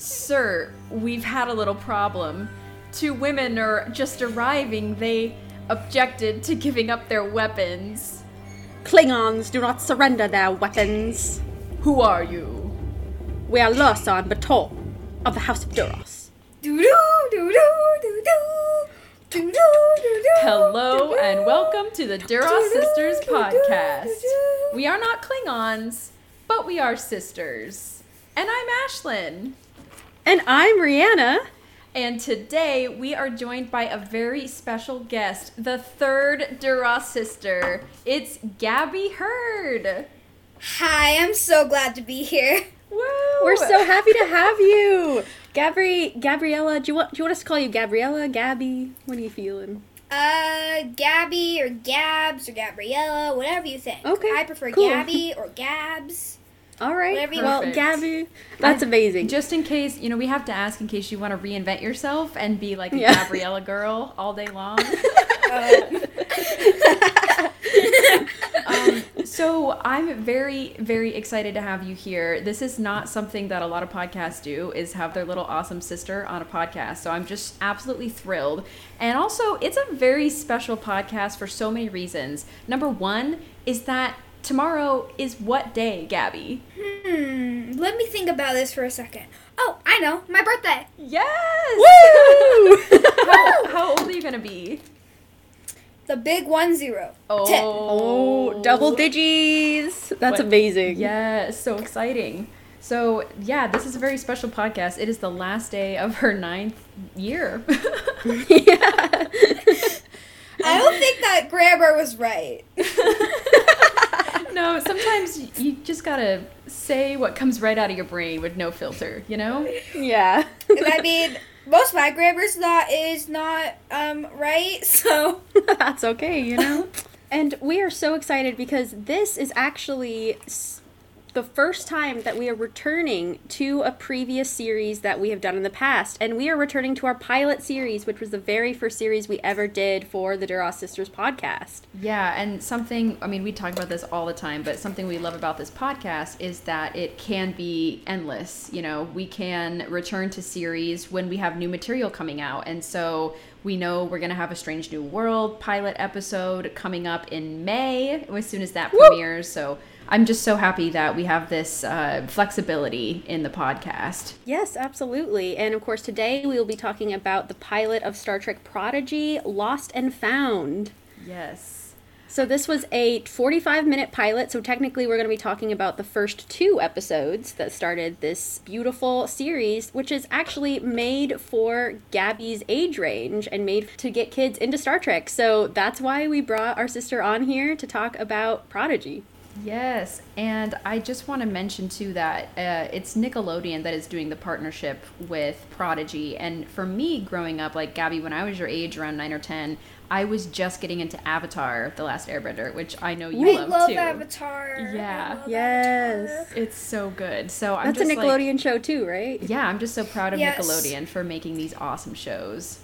Sir, we've had a little problem. Two women are just arriving. They objected to giving up their weapons. Klingons do not surrender their weapons. Who are you? We are Lursa and B'Etor of the House of Duras. Hello and welcome to the Duras Sisters podcast. We are not Klingons, but we are sisters. And I'm Ashlyn. And I'm Rhianna. And today we are joined by a very special guest, the third Duras sister. It's Gabby Herd. Hi, I'm so glad to be here. Woo! We're so happy to have you. Gabri Gabriella, do you want do you want us to call you Gabriella, Gabby? What are you feeling? Uh, Gabby or Gabs or Gabriella, whatever you think. Okay, I prefer cool. Gabby or Gabs. All right. Well. Gabby, that's I- amazing. Just in case, you know, we have to ask in case you want to reinvent yourself and be like a Yeah. Gabriella girl all day long. Oh. um, so I'm very, very excited to have you here. This is not something that a lot of podcasts do, is have their little awesome sister on a podcast. So I'm just absolutely thrilled. And also, it's a very special podcast for so many reasons. Number one is that tomorrow is what day, Gabby? hmm, let me think about this for a second. Oh, I know, my birthday. Yes! Woo! how, how old are you gonna be? The big one zero. Oh, oh, double digits. That's What- amazing. Yes, so exciting. So, yeah, this is a very special podcast. It is the last day of her ninth year. yeah. I don't think that grammar was right. No, sometimes you just gotta say what comes right out of your brain with no filter, you know? yeah. And I mean, most of my grammar's not is not um right, so That's okay, you know? and we are so excited because this is actually s- the first time that we are returning to a previous series that we have done in the past. And we are returning to our pilot series, which was the very first series we ever did for the Duras Sisters podcast. Yeah, and something, I mean, we talk about this all the time, but something we love about this podcast is that it can be endless. You know, we can return to series when we have new material coming out. And so we know we're going to have a Strange New World pilot episode coming up in May as soon as that premieres. So I'm just so happy that we have this uh, flexibility in the podcast. Yes, absolutely. And of course, today we will be talking about the pilot of Star Trek Prodigy Lost and Found. Yes. So this was a 45 minute pilot, so technically we're going to be talking about the first two episodes that started this beautiful series, which is actually made for Gabby's age range and made to get kids into Star Trek. So that's why we brought our sister on here to talk about Prodigy. Yes, and I just want to mention too that uh, it's Nickelodeon that is doing the partnership with Prodigy. And for me, growing up, like Gabby, when I was your age, around nine or ten, I was just getting into Avatar: The Last Airbender, which I know you I love, love too. Avatar. Yeah. Love Yes. Avatar. It's so good. So I'm That's a just like- Nickelodeon show too, right? yeah, I'm just so proud of Yes. Nickelodeon for making these awesome shows.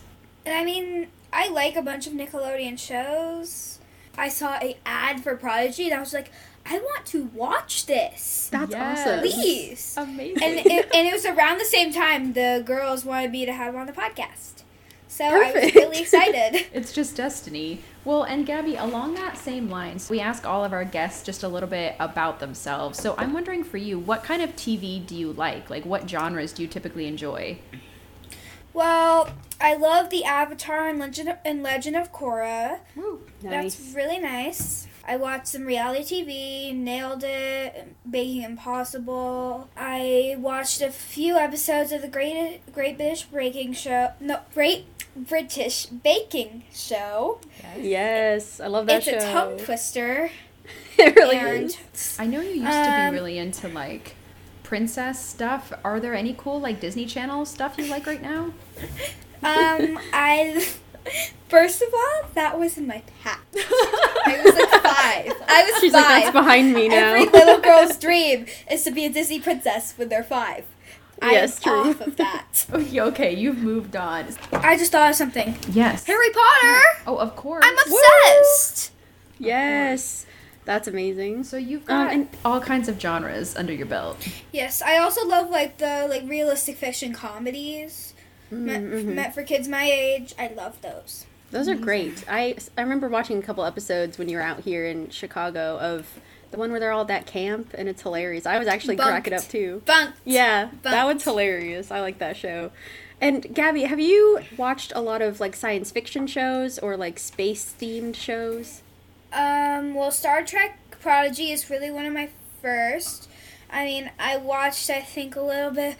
And I mean, I like a bunch of Nickelodeon shows. I saw a ad for Prodigy, and I was like, I want to watch this. That's Yes. awesome. Please. Amazing. and it, and it was around the same time the girls wanted me to have on the podcast. So I was really excited. It's just destiny. Well, and Gabby, along that same lines, we ask all of our guests just a little bit about themselves. So I'm wondering for you, what kind of TV do you like? Like, what genres do you typically enjoy? Well, I love the Avatar and Legend of, and Legend of Korra. Nice. That's really nice. I watched some reality TV, nailed it, Baking Impossible. I watched a few episodes of the Great Great British Baking Show. No, Great British Baking Show. Yes, I love that it's show. a tongue twister. it really and is. I know you used to Um, be really into like princess stuff. Are there any cool like Disney Channel stuff you like right now? um, I first of all, that was in my past. I was like five. I was She's five. like, that's behind me now. Every little girl's dream is to be a Disney princess when they're five. Yes, I'm true. off of that. Okay, okay, you've moved on. I just thought of something. Yes. Harry Potter. Oh, of course. I'm obsessed. Yes. That's amazing. So you've Um, got and- all kinds of genres under your belt. Yes, I also love like the like realistic fiction comedies meant, Mhm. meant for kids my age. I love those. Those are great. I I remember watching a couple episodes when you were out here in Chicago of the one where they're all at that camp and it's hilarious. I was actually cracking up too. Bunked. Yeah, that Bunked. one's hilarious. I like that show. And Gabby, have you watched a lot of like science fiction shows or like space themed shows? Um, well, Star Trek Prodigy is really one of my first. I mean, I watched I think a little bit.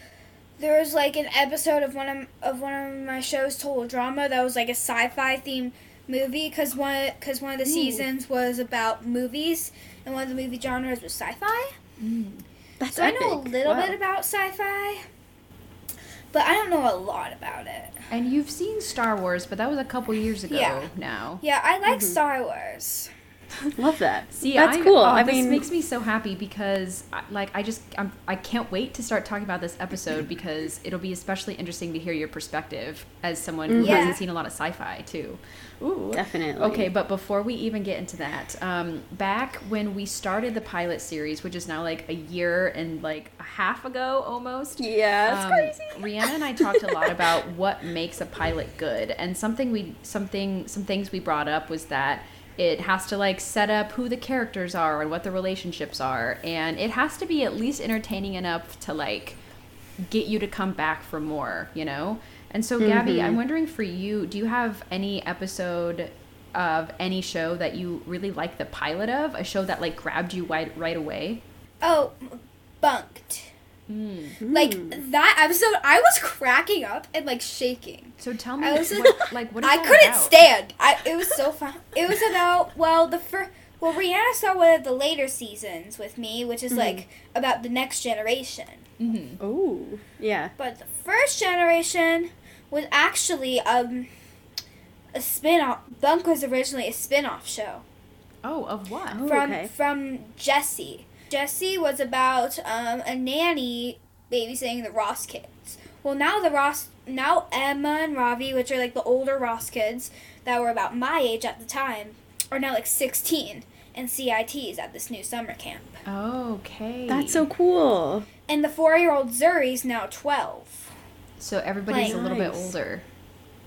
There was like an episode of one of of one of my shows, Total Drama, that was like a sci-fi themed movie because one because one of the Ooh. seasons was about movies and one of the movie genres was sci-fi. That's So I know a little Wow. bit about sci-fi, but I don't know a lot about it. And you've seen Star Wars, but that was a couple years ago Yeah. now. Yeah, I like Mm-hmm. Star Wars. Love that. See, that's I, cool. oh, I this mean, makes me so happy because, like, I just I'm, I can't wait to start talking about this episode because it'll be especially interesting to hear your perspective as someone who Yeah. hasn't seen a lot of sci-fi too. Ooh. definitely. Okay, but before we even get into that, um, back when we started the pilot series, which is now like a year and like a half ago almost. Yeah, um, crazy. Rhianna and I talked a lot about what makes a pilot good, and something we something some things we brought up was that it has to like set up who the characters are and what the relationships are, and it has to be at least entertaining enough to like get you to come back for more, you know? And so, Gabby, Mm-hmm. I'm wondering for you, do you have any episode of any show that you really like the pilot of? A show that like grabbed you right, right away? Oh, bunked. Like that episode, I was cracking up and like shaking. So tell me, I was what, like, what is I couldn't about? stand. I it was so fun. It was about well the first. Well, Rhianna saw one of the later seasons with me, which is like about the next generation. Mm-hmm. Ooh, yeah. But the first generation was actually um a spin-off. Bunk was originally a spin-off show. Oh, of what? Oh, from okay. from Jessie. Jessie was about um, a nanny babysitting the Ross kids. Well, now the Ross, now Emma and Ravi, which are like the older Ross kids that were about my age at the time, are now like 16 and CITs at this new summer camp. Okay. That's so cool. And the four-year-old Zuri's now 12. So everybody's a little bit older.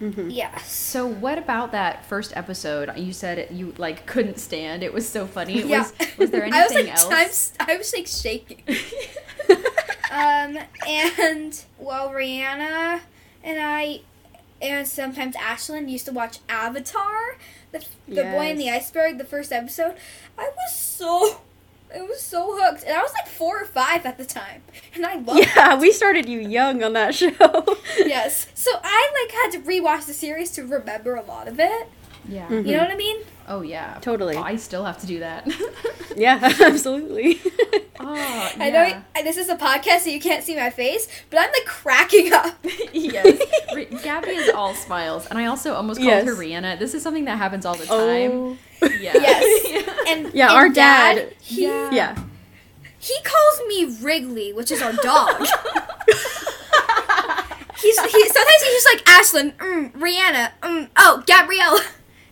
Mm-hmm. Yes. So what about that first episode? You said it, you like couldn't stand. It was so funny. yeah. Was was there I was anything like, else? I'm s- I was like shaking. Um, and well, Rhianna and I, and sometimes Ashlyn used to watch Avatar, the, the boy in the iceberg, the first episode. I was so, I was so hooked, and I was like four or five at the time, and I loved Yeah, we started you young on that show. Yes, so I like had to rewatch the series to remember a lot of it. Yeah. Mhm. You know what I mean? Oh yeah. Totally. Oh, I still have to do that. yeah, absolutely. oh, I know. I, this is a podcast, so you can't see my face, but I'm like cracking up. yes. Re- Gabby is all smiles, and I also almost called Yes. her Rhianna. This is something that happens all the time. oh. Yeah. Yes. And Yeah, and our dad- he, Yeah. Yeah. He calls me Wrigley, which is our dog. he's he, sometimes he's just like Ashlyn, mm, Rhianna, mm, oh Gabrielle.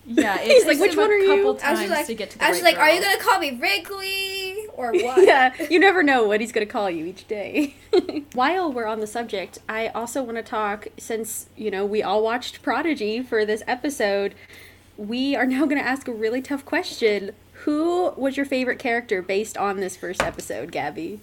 Yeah. It He's like, "Which one are you?" couple I was like, to get to the I was right like, are you gonna call me Wrigley or what? yeah, you never know what he's going to call you each day. While we're on the subject, I also want to talk since, you know, we all watched Prodigy for this episode, we are now going to ask a really tough question. Who was your favorite character based on this first episode, Gabby?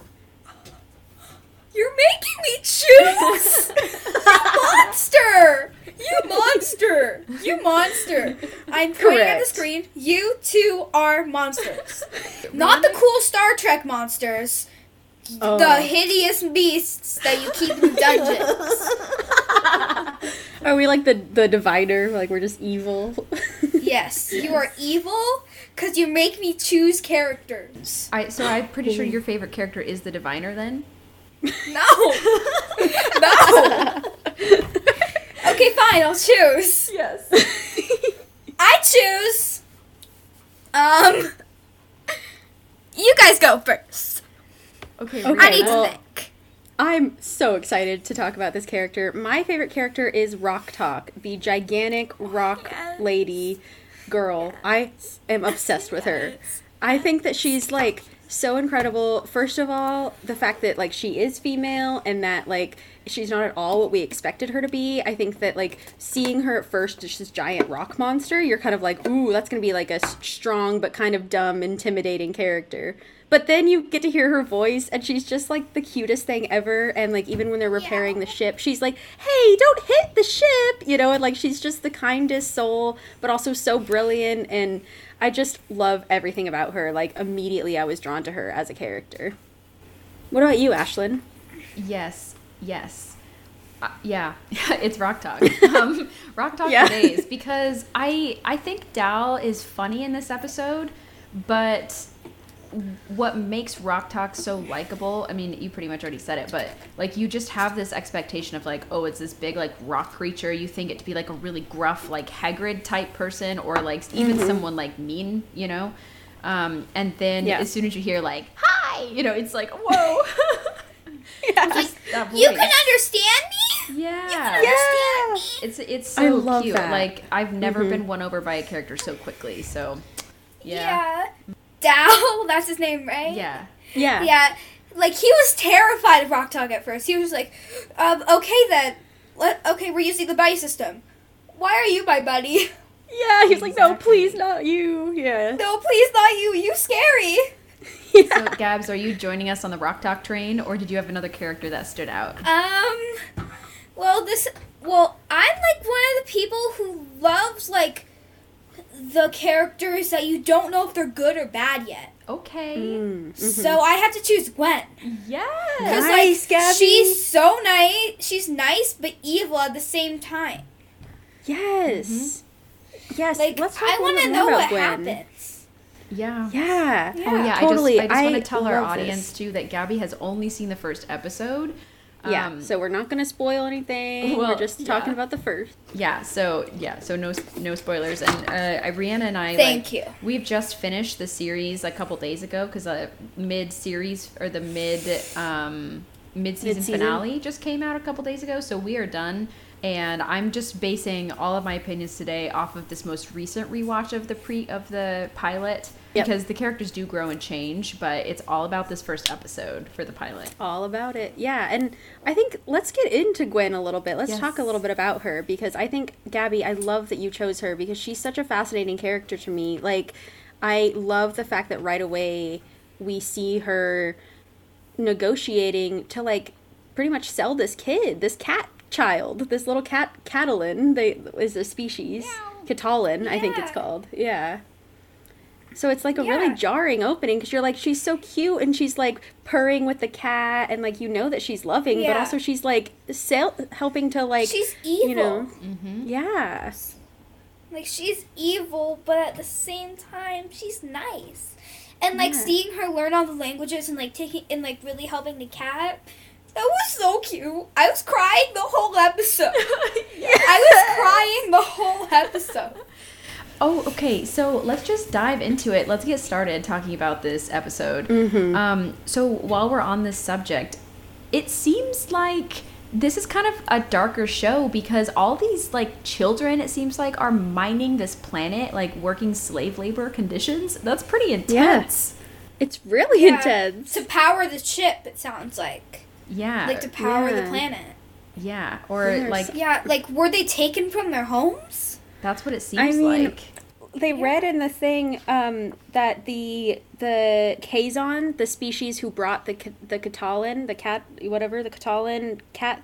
You're making me choose. you monster. You monster. You monster. I'm pointing at the Correct. screen. You two are monsters. Not the cool Star Trek monsters. Oh. The hideous beasts that you keep in dungeons. Are we like the the Diviner? Like we're just evil? Yes, you are evil because you make me choose characters. I, so I'm pretty sure your favorite character is the diviner then. No. no. Okay, fine, I'll choose. Yes. I choose. Um. You guys go first. Okay. Okay, I need well- to think. I'm so excited to talk about this character. My favorite character is Rok-Tahk, the gigantic rock Yes. lady girl. I am obsessed with her. I think that she's like so incredible. First of all, the fact that like she is female and that like she's not at all what we expected her to be. I think that like seeing her at first just this giant rock monster, you're kind of like, ooh, that's gonna be like a strong but kind of dumb, intimidating character. But then you get to hear her voice, and she's just like the cutest thing ever. And like even when they're repairing the ship, she's like, "Hey, don't hit the ship," you know. And like she's just the kindest soul, but also so brilliant. And I just love everything about her. Like immediately, I was drawn to her as a character. What about you, Ashlyn? Yes, yes. Uh, yeah, it's Rok-Tahk. Um, Rok-Tahk Yeah. days because I I think Dal is funny in this episode, but what makes Rok-Tahk so likable? I mean, you pretty much already said it, but like you just have this expectation of like, oh, it's this big like rock creature. You think it to be like a really gruff like Hagrid type person, or like even someone like mean, you know. Um, and then Yeah. as soon as you hear like hi, you know, it's like whoa. Yeah. Just that You can understand me? Yeah. Yeah. It's it's I so love cute. that. Like I've never Mhm. been won over by a character so quickly. So yeah. Yeah. Dal, that's his name, right? Yeah. Yeah. Yeah. Like he was terrified of Rok-Tahk at first. He was like, um, okay then. Let okay, we're using the buddy system. Why are you my buddy? Yeah, he's like, no, please, not you. Yeah. No, please not you. You scary. So Gabs, are you joining us on the Rok-Tahk train or did you have another character that stood out? Um, well, this, well, I'm like one of the people who loves like the characters that you don't know if they're good or bad yet. Okay. Mm, mhm. So I have to choose Gwen. Yes. Cause Nice, like Gabby. she's so nice. She's nice but evil at the same time. Yes. Yes. Like let's talk I a want to know about what Gwen. happens. Yeah. Yeah. Yeah. Oh yeah, totally. I just, I just I want to tell our audience this. too that Gabby has only seen the first episode. Yeah. Um, so we're not going to spoil anything. Well, we're just talking yeah. about the first. Yeah, so yeah, so no no spoilers. And uh, Rhianna and I, Thank like, you. We've just finished the series a couple days ago because the mid series or the mid um, Mid-season. finale just came out a couple days ago. So we are done, and I'm just basing all of my opinions today off of this most recent rewatch of the pre of the pilot Yep. because the characters do grow and change, but it's all about this first episode for the pilot. All about it. Yeah. And I think let's get into Gwen a little bit. Let's talk a little bit about her because I think, Gabby, I love that you chose her because she's such a fascinating character to me. Like, I love the fact that right away we see her negotiating to, like, pretty much sell this kid, this cat child, this little cat, Catalan, they, is a species. Catalan, I think it's called. Yeah. So it's like a Yeah. really jarring opening because you're like, she's so cute and she's like purring with the cat and like you know that she's loving, but also she's like sell- helping to like, she's evil. you know, Mm-hmm. yeah, Like she's evil, but at the same time she's nice. And like Yeah. seeing her learn all the languages and like taking and like really helping the cat. That was so cute. I was crying the whole episode. I was crying the whole episode. Oh, okay. So let's just dive into it. Let's get started talking about this episode. Mhm. Um, so while we're on this subject, it seems like this is kind of a darker show because all these like children, it seems like, are mining this planet, like working slave labor conditions. That's pretty intense. it's really Yeah. intense. To power the ship, it sounds like. Yeah. Like to power the planet. yeah. Or like Yeah, like were they taken from their homes? That's what it seems I mean, like. They read in the thing um, that the the Kazon, the species who brought the the Catalan, the cat, whatever, the Catalan cat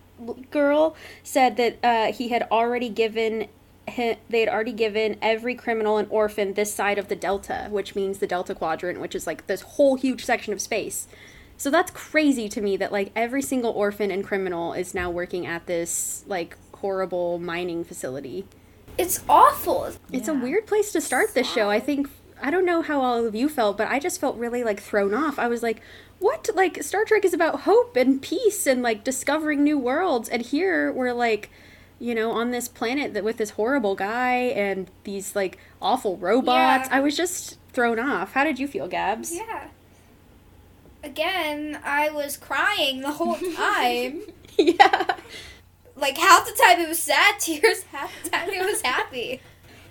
girl, said that uh, he had already given. They had already given every criminal and orphan this side of the Delta, which means the Delta Quadrant, which is like this whole huge section of space. So that's crazy to me that like every single orphan and criminal is now working at this like horrible mining facility. It's awful. It's a weird place to start this show. I think I don't know how all of you felt, but I just felt really like thrown off. I was like, "What? Like Star Trek is about hope and peace and like discovering new worlds, and here we're like, you know, on this planet that with this horrible guy and these like awful robots." Yeah. I was just thrown off. How did you feel, Gabs? Yeah. Again, I was crying the whole time. yeah. Like half the time it was sad tears, half the time it was happy.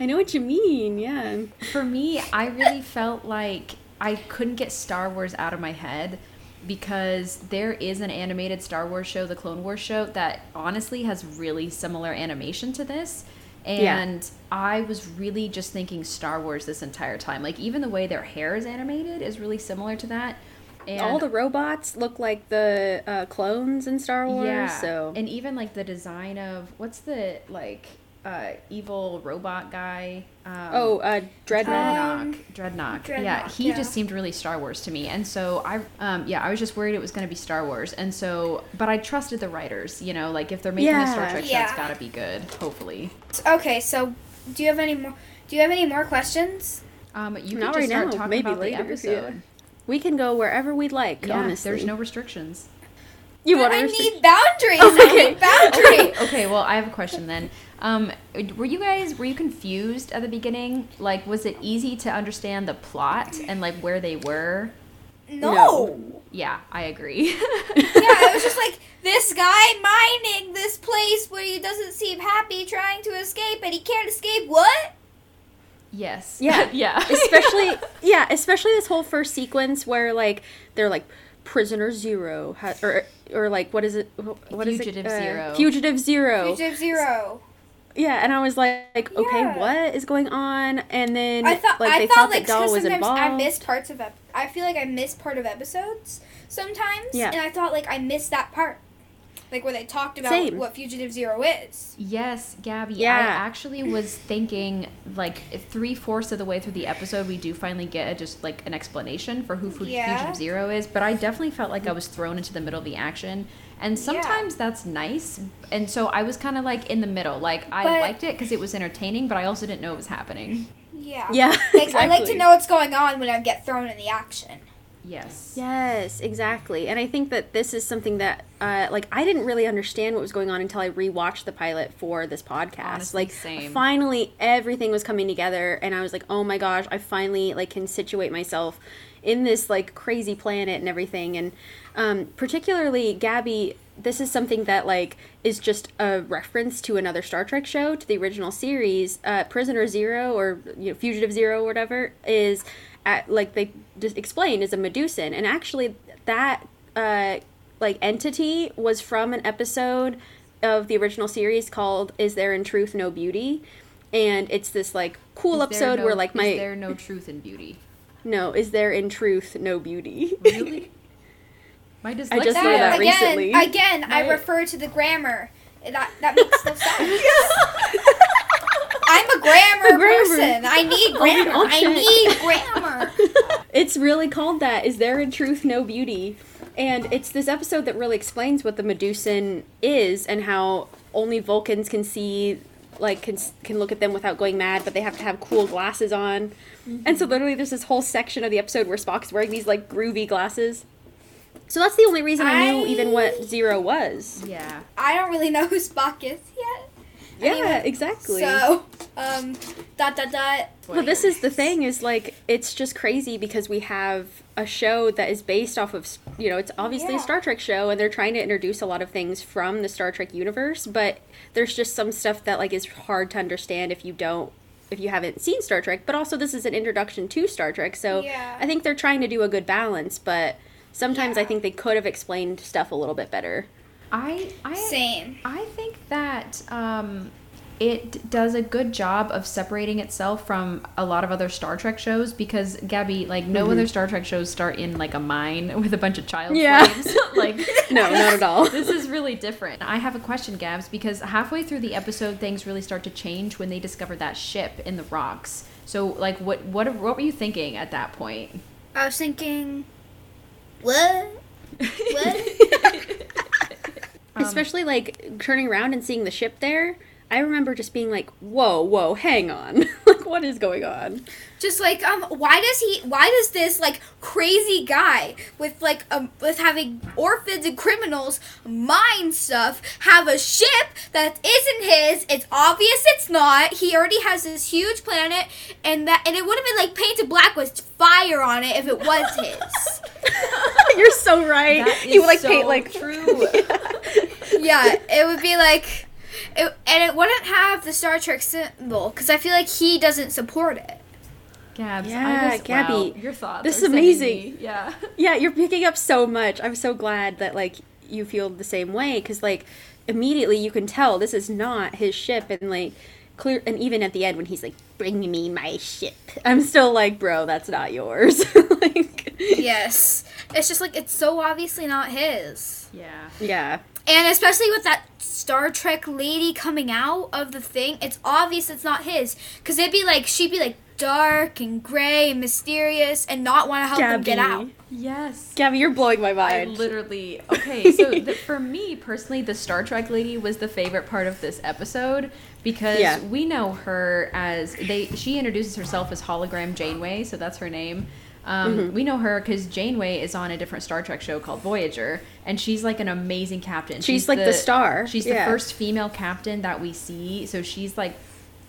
I know what you mean. Yeah. For me, I really felt like I couldn't get Star Wars out of my head because there is an animated Star Wars show, the Clone Wars show, that honestly has really similar animation to this. Yeah. And I was really just thinking Star Wars this entire time. Like even the way their hair is animated is really similar to that. And All the robots look like the uh, clones in Star Wars. yeah. So and even like the design of what's the like uh evil robot guy? Um, oh, uh, Drednok. Um, Drednok. Drednok. Yeah, he yeah. just seemed really Star Wars to me, and so I, um, yeah, I was just worried it was going to be Star Wars, and so, but I trusted the writers. You know, like if they're making a Star Trek show, Yeah. it's got to be good. Hopefully, Okay, so do you have any more? Do you have any more questions? um, you Not can just right start now, talking maybe about later, the yeah. episode. We can go wherever we'd like. Yeah, honestly, there's no restrictions. You But want I to need boundaries. I Okay. need boundaries. okay, okay. Well, I have a question then. Um, were you guys were you confused at the beginning? Like, was it easy to understand the plot and like where they were? No. No. Yeah, I agree. yeah, it was just like this guy mining this place where he doesn't seem happy trying to escape and he can't escape. What? Yes. Yeah. yeah. especially yeah, especially this whole first sequence where like they're like prisoner zero ha- or or like what is it what is Fugitive it Uh, Zero. fugitive zero Fugitive Zero. yeah and i was like, like okay Yeah. what is going on and then I thought like I thought thought like that Dal was sometimes involved I miss parts of ep- I feel like I miss part of episodes sometimes. Yeah. And I thought like I missed that part. Like where they talked about Same. what Fugitive Zero is. Yes, Gabby. Yeah. I actually was thinking like three fourths of the way through the episode, we do finally get a, just like an explanation for who Fu- Yeah. Fugitive Zero is. But I definitely felt like I was thrown into the middle of the action, and sometimes that's nice. And so I was kind of like in the middle. Like I But- liked it because it was entertaining, but I also didn't know it was happening. Yeah. yeah Like I like to know what's going on when I get thrown in the action. Yes. Yes, exactly. And I think that this is something that, uh, like, I didn't really understand what was going on until I rewatched the pilot for this podcast. Honestly, like, same. finally, everything was coming together, and I was like, oh my gosh, I finally like can situate myself in this like crazy planet and everything. And um, particularly, Gabby, this is something that like is just a reference to another Star Trek show, to the original series. Uh, Prisoner Zero or you know, Fugitive Zero, or whatever, is at, like they just explained is a Medusan, and actually that uh, like entity was from an episode of the original series called "Is There in Truth No Beauty," and it's this like cool Is episode no- where like my is there no truth in beauty? no is there in truth no beauty Really? My dyslexia. I just learned that again, recently. again, I refer to the grammar. That that makes no sense. I'm a grammar, grammar. person. I need grammar. I need grammar. it's really called that is there in truth no beauty? And it's this episode that really explains what the medusan is and how only vulcans can see like can, can look at them without going mad but they have to have cool glasses on. And so mm-hmm. literally there's this whole section of the episode where spock's wearing these like groovy glasses. So that's the only reason i, knew even what zero was. Yeah. I don't really know who Spock is yet. Yeah Anyway, exactly So, um, dot dot dot. Well, this is the thing is like it's just crazy because we have a show that is based off of you know it's obviously Yeah. a Star Trek show and they're trying to introduce a lot of things from the Star Trek universe, but there's just some stuff that like is hard to understand if you don't if you haven't seen Star Trek. But also this is an introduction to Star Trek, so Yeah. I think they're trying to do a good balance, but sometimes I think they could have explained stuff a little bit better. I I Same. I think that um, it does a good job of separating itself from a lot of other Star Trek shows because Gabby, like no other Star Trek shows start in like a mine with a bunch of child Yeah. slaves. like No, not at all. this is really different. I have a question, Gabs, because halfway through the episode, things really start to change when they discover that ship in the rocks. So, like, what what what were you thinking at that point? I was thinking, what? What? Um, Especially like turning around and seeing the ship there. I remember just being like, "Whoa, whoa, hang on! like, what is going on?" Just like um, why does he? Why does this like crazy guy with like um with having orphans and criminals mine stuff have a ship that isn't his? It's obvious it's not. He already has this huge planet, and that and it would have been like painted black with fire on it if it was his. You're so right. That he would like so paint like true. yeah, it would be like, it, and it wouldn't have the Star Trek symbol because I feel like he doesn't support it. Gabs, Yeah, I just, Gabby, wow, your thoughts. this is amazing. me- Yeah. Yeah, you're picking up so much. I'm so glad that like you feel the same way because like immediately you can tell this is not his ship and like clear and even at the end when he's like bring me my ship i'm still like bro that's not yours like Yes. It's just like it's so obviously not his. Yeah. yeah And especially with that Star Trek lady coming out of the thing, it's obvious it's not his. Because it'd be like, she'd be like dark and gray and mysterious and not want to help him get out. Yes. gabby you're blowing my I mind literally okay. So the, for me personally, the Star Trek lady was the favorite part of this episode because Yeah. we know her as they. She introduces herself as hologram Janeway, so that's her name. Um, Mm-hmm. We know her because Janeway is on a different Star Trek show called Voyager, and she's like an amazing captain. She's like the star, She's yeah. the first female captain that we see, so she's like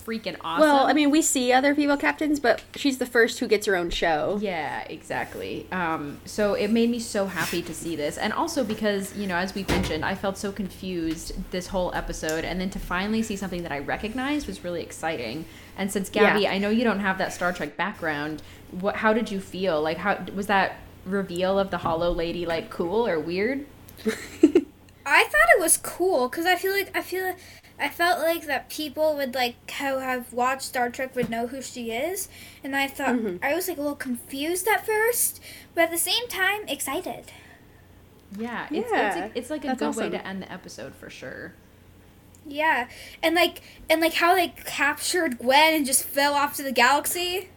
freaking awesome. well i mean we see other female captains but she's the first who gets her own show Yeah, exactly. Um, so it made me so happy to see this, and also because you know, as we mentioned, I felt so confused this whole episode, and then to finally see something that I recognized was really exciting. And since Gabby, Yeah. I know you don't have that Star Trek background, what? How did you feel? Like, how was that reveal of the Holo Lady like cool or weird? I thought it was cool because I feel like I feel I felt like that people would like who have watched Star Trek would know who she is, and I thought Mm-hmm. I was like a little confused at first, but at the same time excited. Yeah, it's Yeah, it's, a, it's like a that's good way to end the episode for sure. Yeah, and like and like how they captured Gwen and just fell off to the galaxy.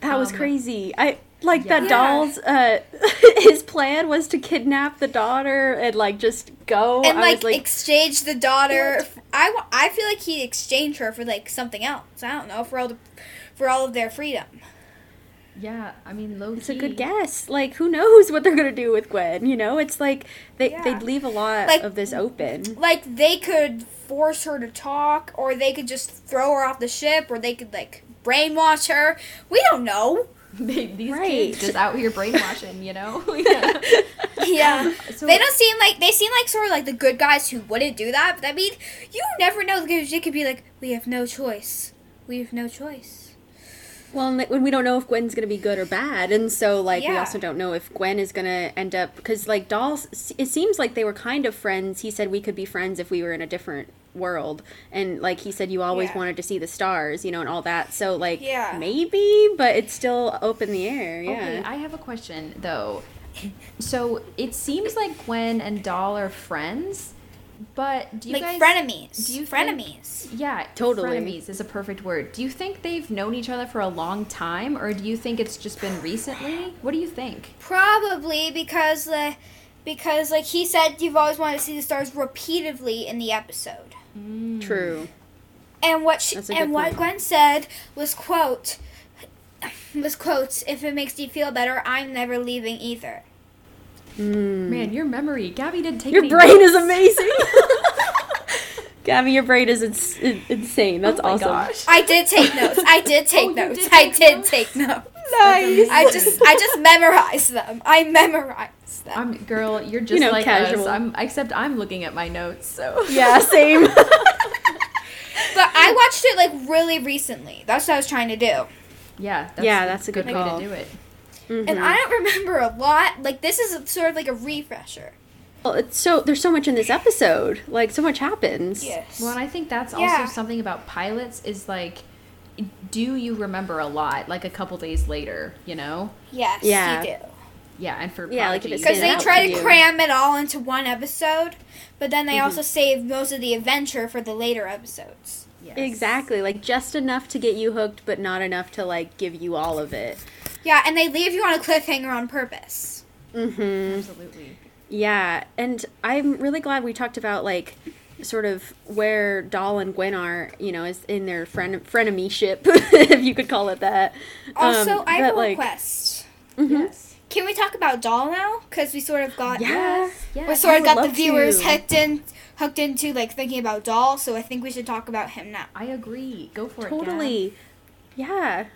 that was Um, crazy i like yeah. that Dal's uh his plan was to kidnap the daughter and like just go and I like, was like exchange the daughter. I, I feel like he'd exchange her for like something else. I don't know for all the for all of their freedom. Yeah, I mean, low It's a good guess. Like, who knows what they're gonna do with Gwen? You know, it's like they Yeah. they'd leave a lot Like- of this open. Like they could force her to talk, or they could just throw her off the ship, or they could like brainwash her. We don't know. They, these Right. kids just out here brainwashing, you know. yeah. Yeah. So- they don't seem like they seem like sort of like the good guys who wouldn't do that. But I mean, you never know because they could be like, we have no choice. We have no choice. Well, when we don't know if Gwen's gonna be good or bad, and so like we also don't know if Gwen is gonna end up because like dolls. It seems like they were kind of friends. He said we could be friends if we were in a different world, and like he said, you always Yeah. wanted to see the stars, you know, and all that. So like Yeah. maybe, but it's still up in the air. Yeah. Okay, I have a question though. So it seems like Gwen and Dal are friends, but do you like guys? frenemies. do you think- frenemies? Yeah, Totally. Frenemies is a perfect word. Do you think they've known each other for a long time, or do you think it's just been recently? What do you think? Probably because the because like he said, you've always wanted to see the stars repeatedly in the episode. Mm. True. And what she, and good what point. Gwen said was quote was quote if it makes you feel better, I'm never leaving either. Mm. Man, your memory, Gabby didn't take Your any brain is amazing. Gabby, your brain is ins- insane. That's oh my awesome. Gosh. I did take notes. I did oh, take Oh, notes. did I take did notes? take notes. Nice. I just I just memorized them. I memorize them. I'm girl. You're just you know, like casual. us. I'm except I'm looking at my notes. So Yeah, same. But I watched it like really recently. That's what I was trying to do. yeah, that's, Yeah, that's a good way call. to do it. Mm-hmm. And I don't remember a lot. Like this is a, sort of like a refresher. Well, it's so there's so much in this episode. Like so much happens. Yes. Well, and I think that's Yeah. also something about pilots is like, do you remember a lot? Like a couple days later, you know? yes, Yeah. you do. Yeah, and for Yeah, like if Prodigy- it's Because stand they try to you. cram it all into one episode, but then they Mm-hmm. also save most of the adventure for the later episodes. Yes. Exactly. Like just enough to get you hooked, but not enough to like give you all of it. Yeah, and they leave you on a cliffhanger on purpose. Mm-hmm. Absolutely. Yeah, and I'm really glad we talked about like sort of where Dal and Gwen are, you know, is in their fren- frenemy ship, if you could call it that. Also, Um, I have a like, request. mhm. Yes. Can we talk about Dal now? Because we sort of got Yeah. Yes. we sort I of got the viewers to. hooked in, hooked into like thinking about Dal. So I think we should talk about him now. I agree. Go for it. Totally. Yeah.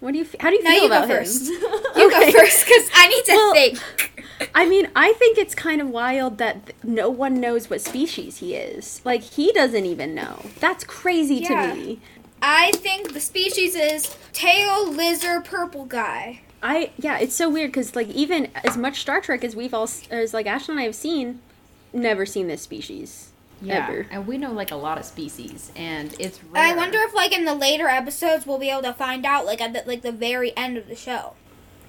What do you? f- How do you Now feel you go about him? first. You Okay. go first because I need to Well, think. I mean, I think it's kind of wild that th- no one knows what species he is. Like he doesn't even know. That's crazy Yeah. to me. I think the species is tail lizard purple guy. I yeah, it's so weird because like even as much Star Trek as we've all as like Ashley and I have seen, never seen this species. Yeah, Ever. and we know like a lot of species, and it's. And Rare. I wonder if like in the later episodes we'll be able to find out like at the, like the very end of the show.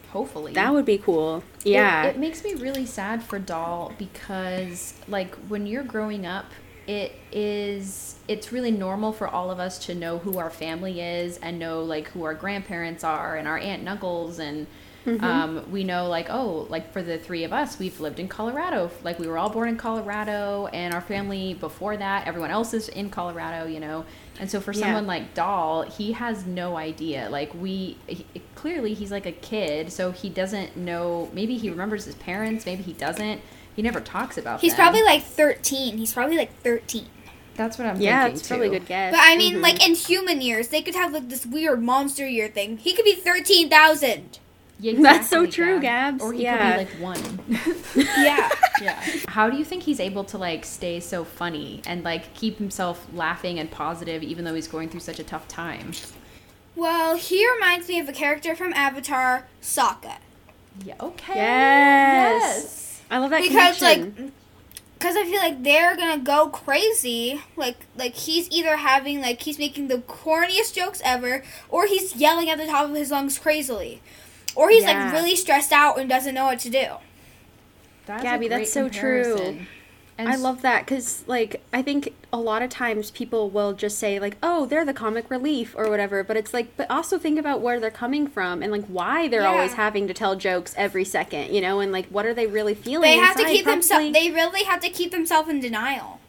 Hopefully, That would be cool. It- Yeah. It, makes me really sad for Dal because, like, when you're growing up, it is it's really normal for all of us to know who our family is and know like who our grandparents are and our aunt and uncles and um, we know like oh like for the three of us we've lived in colorado like we were all born in colorado and our family before that everyone else is in colorado you know and so for Yeah. someone like Dal he has no idea like we he, clearly he's like a kid so he doesn't know maybe he remembers his parents maybe he doesn't he never talks about He's them. probably like 13. He's probably like 13. that's what i'm yeah, thinking it's probably a good guess. But I mean, Mhm. like in human years, they could have like this weird monster year thing. He could be 13,000. Yeah, That's so true, Gab. Gabs. Or he Yeah. could be like one. Yeah. yeah. How do you think he's able to like stay so funny and like keep himself laughing and positive even though he's going through such a tough time? well, he reminds me of a character from Avatar, Sokka. Yeah. Okay. Yes. I love that because connection. like because i feel like they're gonna go crazy like like he's either having like he's making the corniest jokes ever or he's yelling at the top of his lungs crazily or he's Yeah. like really stressed out and doesn't know what to do That's Gabby, that's so true. comparison. And I s- love that because, like, I think a lot of times people will just say, like, oh, they're the comic relief or whatever. But it's like, but also think about where they're coming from and, like, why they're Yeah. always having to tell jokes every second, you know, and, like, what are they really feeling? they have to keep themselves they really have to keep themselves in denial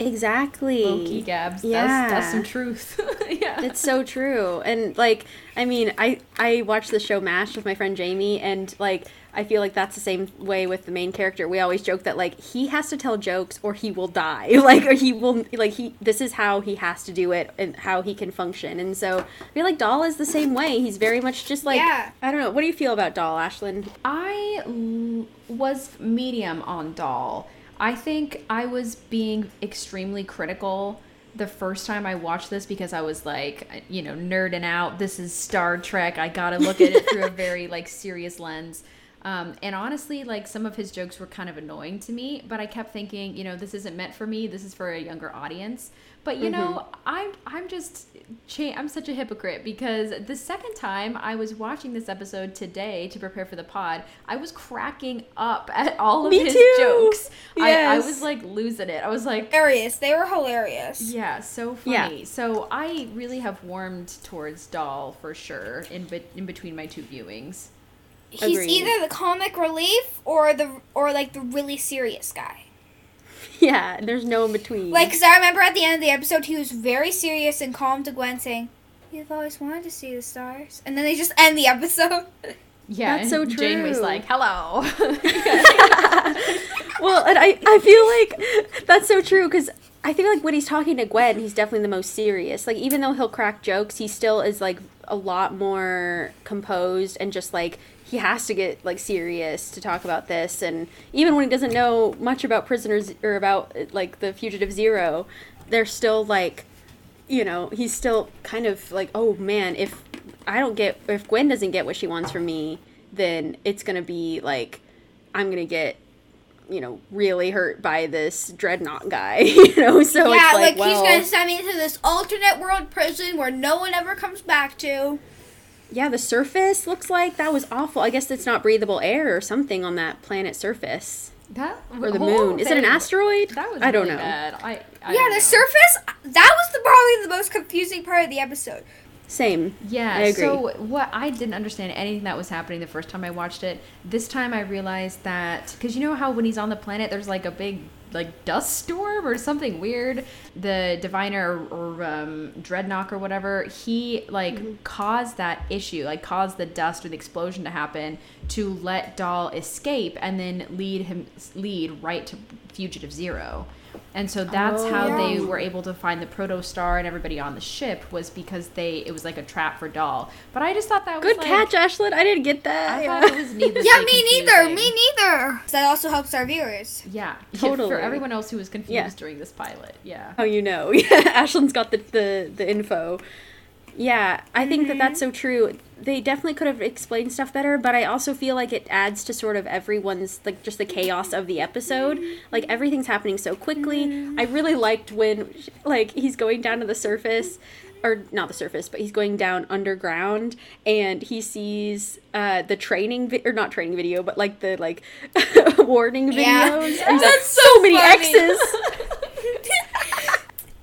Exactly. low key Gabs. Yeah. That's, that's some truth. yeah. It's so true. And like I mean, I I watched the show MASH with my friend Jamie and like I feel like that's the same way with the main character. We always joke that like he has to tell jokes or he will die. Like or he will like he this is how he has to do it and how he can function. And so I feel like Dal is the same way. He's very much just like Yeah. I don't know. What do you feel about Dal, Ashlyn? I l- was medium on Dal. I think I was being extremely critical the first time I watched this because I was like, you know, nerding out. This is Star Trek. I gotta look at it through a very like serious lens. Um, and honestly, like some of his jokes were kind of annoying to me, but I kept thinking, you know, this isn't meant for me. This is for a younger audience. But you know, I'm I'm just cha- I'm such a hypocrite because the second time I was watching this episode today to prepare for the pod, I was cracking up at all of Me his too. jokes. I, I was like losing it. I was like, hilarious they were hilarious yeah, so Yeah. funny. So I really have warmed towards Dal for sure in be- in between my two viewings. He's Agreed. either the comic relief or the or like the really serious guy Yeah, there's no in between. Like, because I remember at the end of the episode, he was very serious and calm to Gwen, saying, You've always wanted to see the stars. And then they just end the episode. Yeah, That's and so Janeway's true. like, "Hello." well, and I, I feel like that's so true because I feel like when he's talking to Gwen, he's definitely the most serious. Like, even though he'll crack jokes, he still is like a lot more composed and just like he has to get like serious to talk about this. And even when he doesn't know much about prisoners or about like the fugitive zero, they're still like, you know, he's still kind of like, oh man, if I don't get, if Gwen doesn't get what she wants from me, then it's gonna be like, I'm gonna get you know, really hurt by this Drednok guy, you know? So yeah, it's like, like, he's going to send me to this alternate world prison where no one ever comes back to. Yeah, the surface looks like that was awful. I guess it's not breathable air or something on that planet surface that or the whole moon. Is it an asteroid? That was I don't really know. bad. I, I yeah, don't the know. surface, that was the, probably the most confusing part of the episode. Same. Yeah, I agree. so what I didn't understand anything that was happening the first time I watched it. This time I realized that because you know how when he's on the planet, there's like a big like dust storm or something weird. The diviner or, or um, Drednok or whatever, he like Mm-hmm. caused that issue, like caused the dust or the explosion to happen to let Dal escape and then lead him lead right to fugitive zero. And so that's Oh, how yeah. they were able to find the protostar and everybody on the ship was because they it was like a trap for Dal. But I just thought that was Good like, catch, Ashlyn. I didn't get that. I Yeah. thought it was needlessly Yeah, me neither. confusing. Me neither. That also helps our viewers. Yeah, Totally. For everyone else who was confused Yeah. during this pilot, yeah. Oh, you know? Yeah, Ashlyn's got the, the the info. Yeah, I think that that's mm-hmm. so true. They definitely could have explained stuff better, but I also feel like it adds to sort of everyone's like just the chaos of the episode. Mm-hmm. Like everything's happening so quickly. Mm-hmm. I really liked when like he's going down to the surface or not the surface, but he's going down underground and he sees uh the training vi- or not training video, but like the like warning videos. Yeah. And he's like, That's so, so many. X's.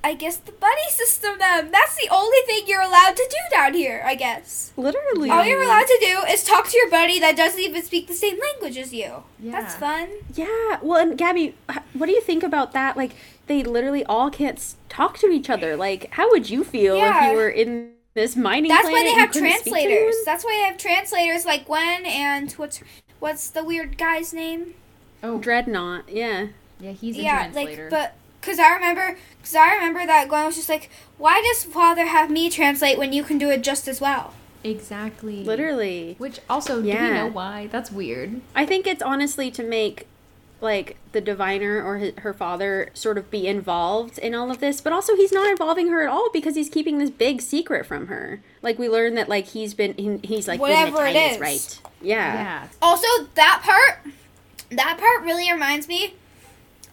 I guess the buddy system then. That's the only thing you're allowed to do down here, I guess. Literally. All you're allowed to do is talk to your buddy that doesn't even speak the same language as you. Yeah. That's fun. Yeah. Well, and Gabby, what do you think about that? Like, they literally all can't talk to each other. Like, how would you feel if you were in this mining That's why they have couldn't speak to translators. That's why they have translators like Gwen and what's what's the weird guy's name? Oh, Drednok. Yeah. yeah, he's a yeah, translator. like but because I remember because I remember that Gwen was just like, why does father have me translate when you can do it just as well? exactly. Literally. Which also, yeah. do we know why? That's weird. I think it's honestly to make like the diviner or his, her father sort of be involved in all of this but also he's not involving her at all because he's keeping this big secret from her like we learn that like he's been he, he's like Whatever it Titus, is. right yeah Yeah. Also, that part, that part really reminds me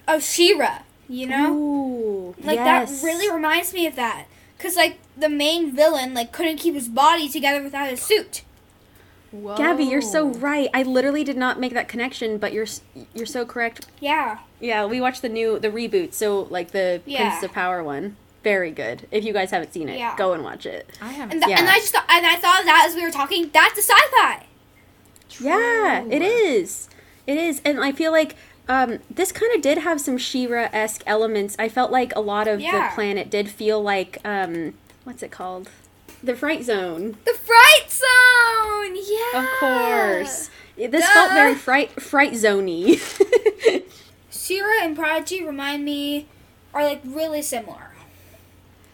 of She-Ra. You know, Ooh, like yes. that really reminds me of that. Cause like the main villain like couldn't keep his body together without his suit. Whoa. Gabby, you're so right. I literally did not make that connection, but you're you're so correct. Yeah. Yeah, we watched the new the reboot, so like the Yeah. Princess of Power one. Very good. If you guys haven't seen it, Yeah. go and watch it. I haven't. And, th- Yeah. and I just thought, and I thought of that as we were talking. That's a sci-fi. Yeah, it is. It is, and I feel like um, this kind of did have some She-Ra esque elements. I felt like a lot of Yeah. the planet did feel like um, what's it called? The Fright Zone. The Fright Zone. Yeah. Of course. This Duh. felt very fright fright zoney. She-Ra and Prodigy remind me are like really similar.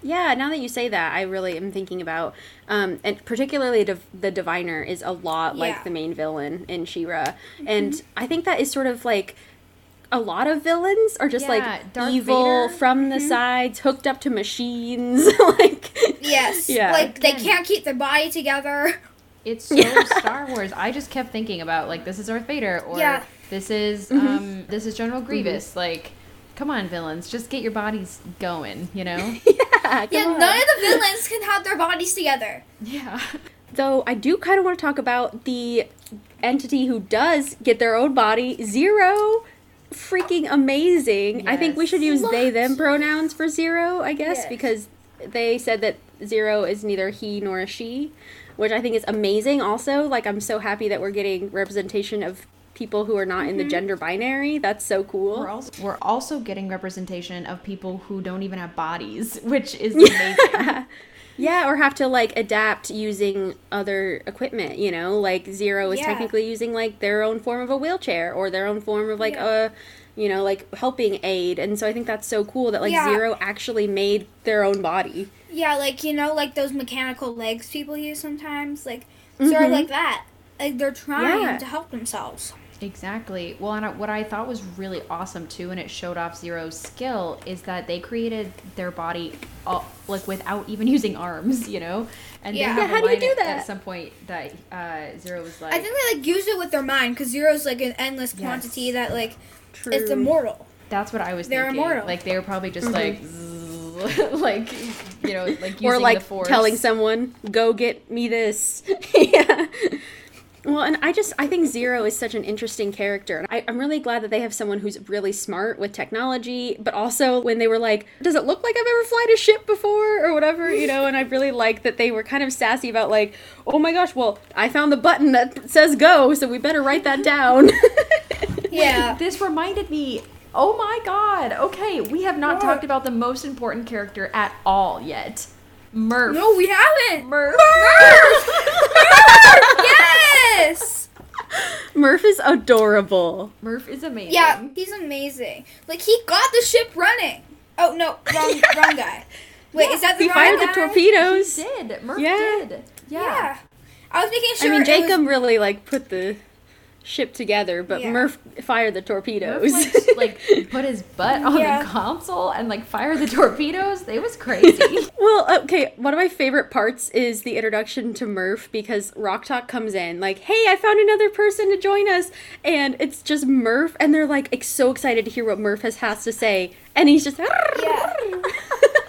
Yeah, now that you say that, I really am thinking about, um, and particularly Div- the Diviner is a lot like the main villain in She-Ra, and I think that is sort of like a lot of villains are just Yeah, like Darth evil Vader. from the sides, hooked up to machines, like Yes. Yeah. Like they can't keep their body together. It's so Yeah. Star Wars. I just kept thinking about like this is Darth Vader or Yeah. this is Mm-hmm. um this is General Grievous. Like, come on, villains, just get your bodies going. You know? yeah, Yeah. on. None of the villains can have their bodies together. yeah. Though I do kind of want to talk about the entity who does get their own body, Zero. Freaking amazing. I think we should use they them pronouns for Zero, I guess, Yes. because they said that Zero is neither he nor a she, which I think is amazing also. Like I'm so happy that we're getting representation of people who are not in the mm-hmm. gender binary. That's so cool. We're also we're also getting representation of people who don't even have bodies, which is amazing. Yeah, or have to like adapt using other equipment, you know? Like Zero is Yeah. technically using like their own form of a wheelchair or their own form of like Yeah. a you know, like helping aid. And so I think that's so cool that like Yeah. Zero actually made their own body. Yeah, like you know, like those mechanical legs people use sometimes, like sort of like that. Like they're trying Mm-hmm. Yeah. to help themselves. Exactly. Well, and what I thought was really awesome too, and it showed off Zero's skill, is that they created their body all, like without even using arms, you know. And Yeah. Yeah, how do you do that? At some point, that uh, Zero was like, I think they like use it with their mind because zero's like an endless quantity Yes. that like True. it's immortal. that's what I was They're thinking. immortal. Like they were probably just like, zzz, like you know, like using or like the force. telling someone, "Go get me this." yeah. Well, and I just I think Zero is such an interesting character, and I, I'm really glad that they have someone who's really smart with technology. But also, when they were like, "Does it look like I've ever flied a ship before?" or whatever, you know, and I really like that they were kind of sassy about like, "Oh my gosh, well, I found the button that says go, so we better write that down." Yeah. This reminded me. Oh my god. Okay, we have not What? talked about the most important character at all yet. Murph. no, we haven't. Murph. Murph! yes. Murph is adorable. Murph is amazing. Yeah, he's amazing. Like he got the ship running. Oh no, wrong, wrong guy. Wait, is that the He wrong fired guy? the torpedoes. He did. Murph Yeah. did. Yeah. Yeah. I was making sure. I mean, Jacob was- really like put the ship together, but Yeah. Murph fired the Murph torpedoes. like, like put his butt on Yeah. the console and like fire the torpedoes. It was crazy. well, okay, one of my favorite parts is the introduction to Murph because Rok-Tahk comes in like, "Hey, I found another person to join us," and it's just Murph, and they're like so excited to hear what Murph has, has to say, and he's just Yeah.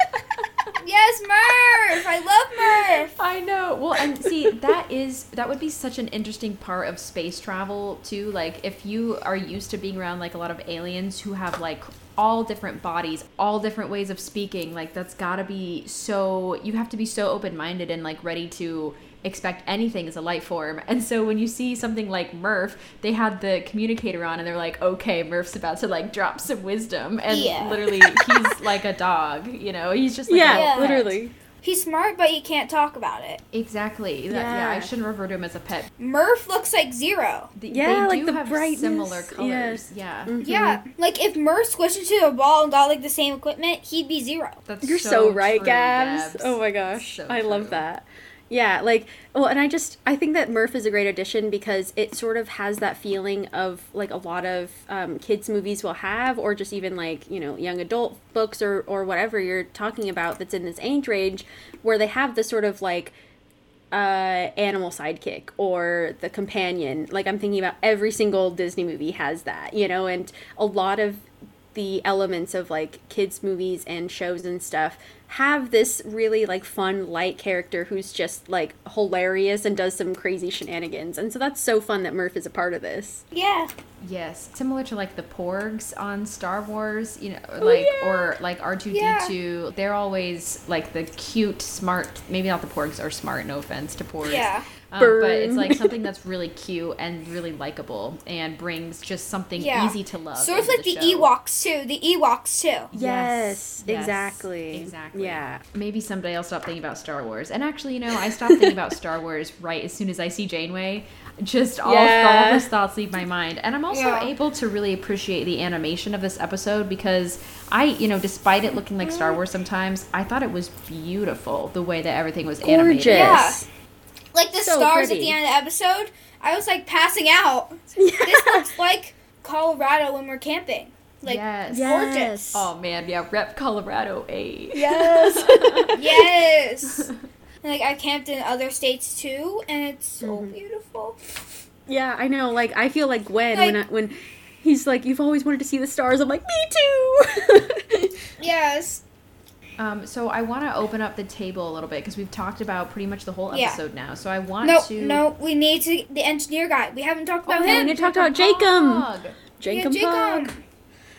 Yes, Murph. I love Murph. I know. Well, and see, that is that would be such an interesting part of space travel too. Like if you are used to being around like a lot of aliens who have like all different bodies, all different ways of speaking, like that's got to be so you have to be so open-minded and like ready to expect anything as a life form. And so when you see something like Murph, they had the communicator on and they're like, "Okay, Murph's about to like drop some wisdom." And Yeah. literally he's like a dog, you know. He's just like yeah, a Yeah. pet. literally. He's smart, but he can't talk about it. Exactly. That, yeah. I shouldn't refer to him as a pet. Murph looks like Zero. Th- Yeah, they like do the have brightness, similar yeah. colors. Yeah, Mhm. Yeah, like if Murph squished into a ball and got like the same equipment, he'd be Zero. that's You're so, right, true, Gabs. Oh my gosh. So I love that. Yeah, like well, and I just I think that Murph is a great addition because it sort of has that feeling of like a lot of um, kids movies will have, or just even like you know young adult books or or whatever you're talking about that's in this age range, where they have this sort of like uh animal sidekick or the companion. Like i'm thinking about every single disney movie has that you know and a lot of the elements of like kids movies and shows and stuff have this really like fun light character who's just like hilarious and does some crazy shenanigans and so that's so fun that murph is a part of this Yeah. Yes, similar to like the Porgs on Star Wars, you know, Oh, like yeah. or like r2d2 Yeah. two. They're always like the cute, smart. Maybe not the Porgs are smart. No offense to Porgs. Yeah. Um, but it's like something that's really cute and really likable and brings just something Yeah. easy to love. Sort of like the, show. Ewoks too. The Ewoks too. yes, yes, exactly Exactly. yeah Maybe someday I'll stop thinking about Star Wars. And actually, you know, I stopped thinking about Star Wars right as soon as I see Janeway. Just all, Yeah. all those thoughts leave my mind. And I'm also Yeah. able to really appreciate the animation of this episode because I, you know, despite it looking like Star Wars sometimes, I thought it was beautiful the way that everything was animated. gorgeous Yeah. Like the So stars at the end of the episode, I was like passing out. This looks like Colorado when we're camping. Like yes. gorgeous. Oh man, yeah, Rep Colorado A. yes yes. And, like I camped in other states too, and it's so Mm-hmm. beautiful. Yeah, I know. Like I feel like Gwen when I, when he's like, "You've always wanted to see the stars." I'm like, "Me too." Yes. Um, so I want to open up the table a little bit because we've talked about pretty much the whole Yeah. episode now. So I want No, to. no, we need to the engineer guy. We haven't talked Oh, about no, him. we need to talk about Jacob. Jacob yeah, Jacob.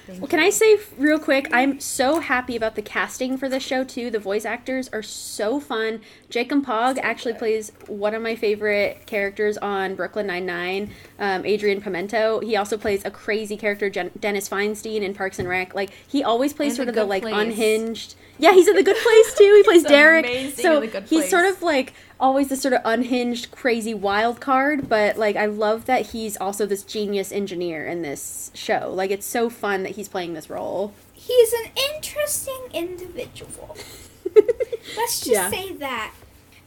Thank Well, can you. I say real quick? I'm so happy about the casting for this show too. The voice actors are so fun. Jankom Pog actually plays one of my favorite characters on Brooklyn Nine Nine. Um, Adrian Pimento. He also plays a crazy character, Jen- Dennis Feinstein in Parks and Rec. Like he always plays And sort of the like Place. unhinged. Yeah, he's in the Good Place too. He plays Derek. so in The Good he's sort of like always this sort of unhinged, crazy wild card. But like I love that he's also this genius engineer in this show. Like it's so fun that he's playing this role. He's an interesting individual. Let's just Yeah. say that.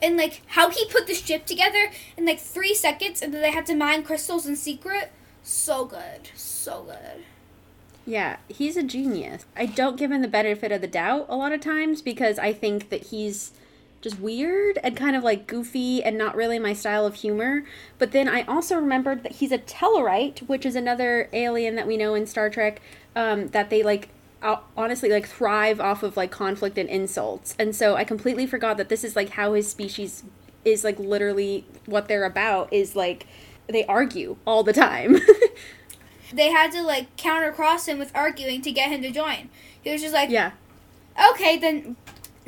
And like how he put the ship together in like three seconds, and then they had to mine crystals in secret. So good, so good. Yeah, he's a genius. I don't give him the benefit of the doubt a lot of times because I think that he's just weird and kind of like goofy and not really my style of humor. But then I also remembered that he's a Tellarite, which is another alien that we know in Star Trek um, that they like honestly like thrive off of like conflict and insults. And so I completely forgot that this is like how his species is like literally what they're about is like they argue all the time. They had to like counter cross him with arguing to get him to join. He was just like, yeah. okay, then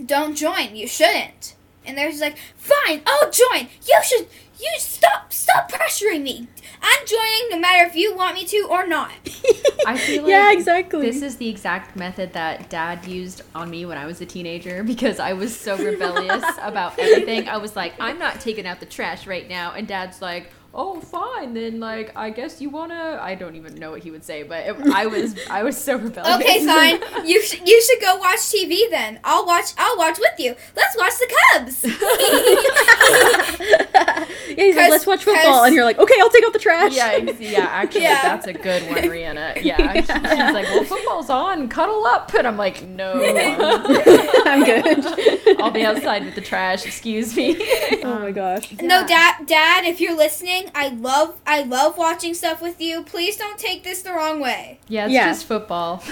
don't join. You shouldn't. And they're just like, fine, I'll join. You should. You stop. Stop pressuring me. I'm joining no matter if you want me to or not. I feel like yeah, exactly. This is the exact method that dad used on me when I was a teenager because I was so rebellious about everything. I was like, I'm not taking out the trash right now. And dad's like, oh fine then like i guess you wanna i don't even know what he would say but it, i was i was so rebellious Okay, fine. You sh- you should go watch TV then. I'll watch. I'll watch with you. Let's watch the Cubs. yeah, he's like, let's watch football, cause- and you're like, okay, I'll take out the trash. yeah yeah actually Yeah. that's a good one Rhianna yeah, she's like well football's on cuddle up and i'm like no I'm good. i'll be outside with the trash excuse me oh my gosh. No, dad, dad, if you're listening, I love, I love watching stuff with you. Please don't take this the wrong way. yeah it's Yeah. just football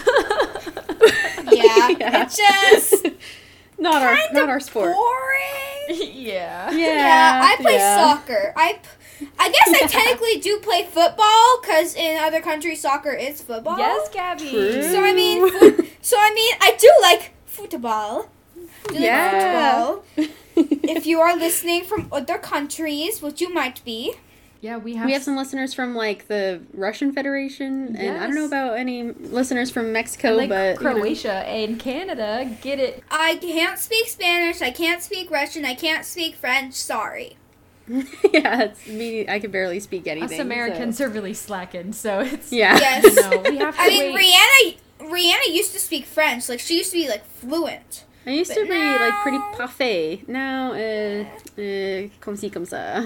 Yeah, Yeah. it's just Not our not our sport. boring. yeah Yeah, Yeah, I play yeah. soccer. I, p- I guess I technically do play football because in other countries soccer is football. yes gabby True. So I mean, foot, so I mean, I do like football. Do like Yeah. football. If you are listening from other countries, which you might be, yeah we have We have some listeners from like the Russian Federation, and I don't know about any listeners from Mexico, like but you know. croatia and canada get it I can't speak Spanish. I can't speak Russian. I can't speak French. Sorry. yeah, it's me. I can barely speak anything. us so- Americans are really slacking so it's Yeah. Yes. no we have to I mean, wait. Rhianna. Rhianna used to speak French. Like she used to be like fluent. I used But to be like pretty now- parfait. Now, uh, uh, comme ci comme ça.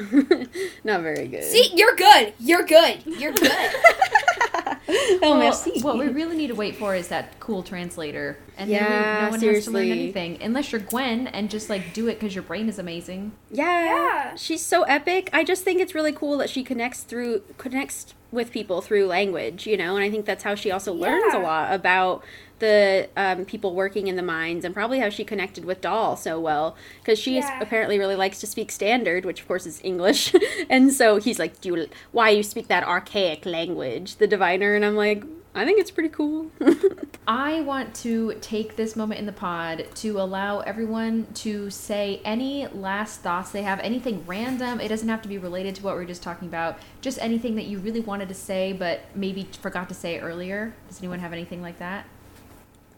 Not very good. See, you're good. You're good. You're good. oh, Well, merci. what we really need to wait for is that cool translator, and then we, Yeah, no one has to learn seriously. anything unless you're Gwen and just like do it because your brain is amazing. Yeah. Yeah. She's so epic. I just think it's really cool that she connects through connects with people through language, you know, and I think that's how she also learns a lot about the um, people working in the mines and probably how she connected with Dal so well because she Yeah. apparently really likes to speak standard, which of course is English, and so he's like, "Do you, why you speak that archaic language, the diviner?" And I'm like, "I think it's pretty cool." I want to take this moment in the pod to allow everyone to say any last thoughts they have, anything random. It doesn't have to be related to what we were just talking about. Just anything that you really wanted to say but maybe forgot to say earlier. Does anyone have anything like that?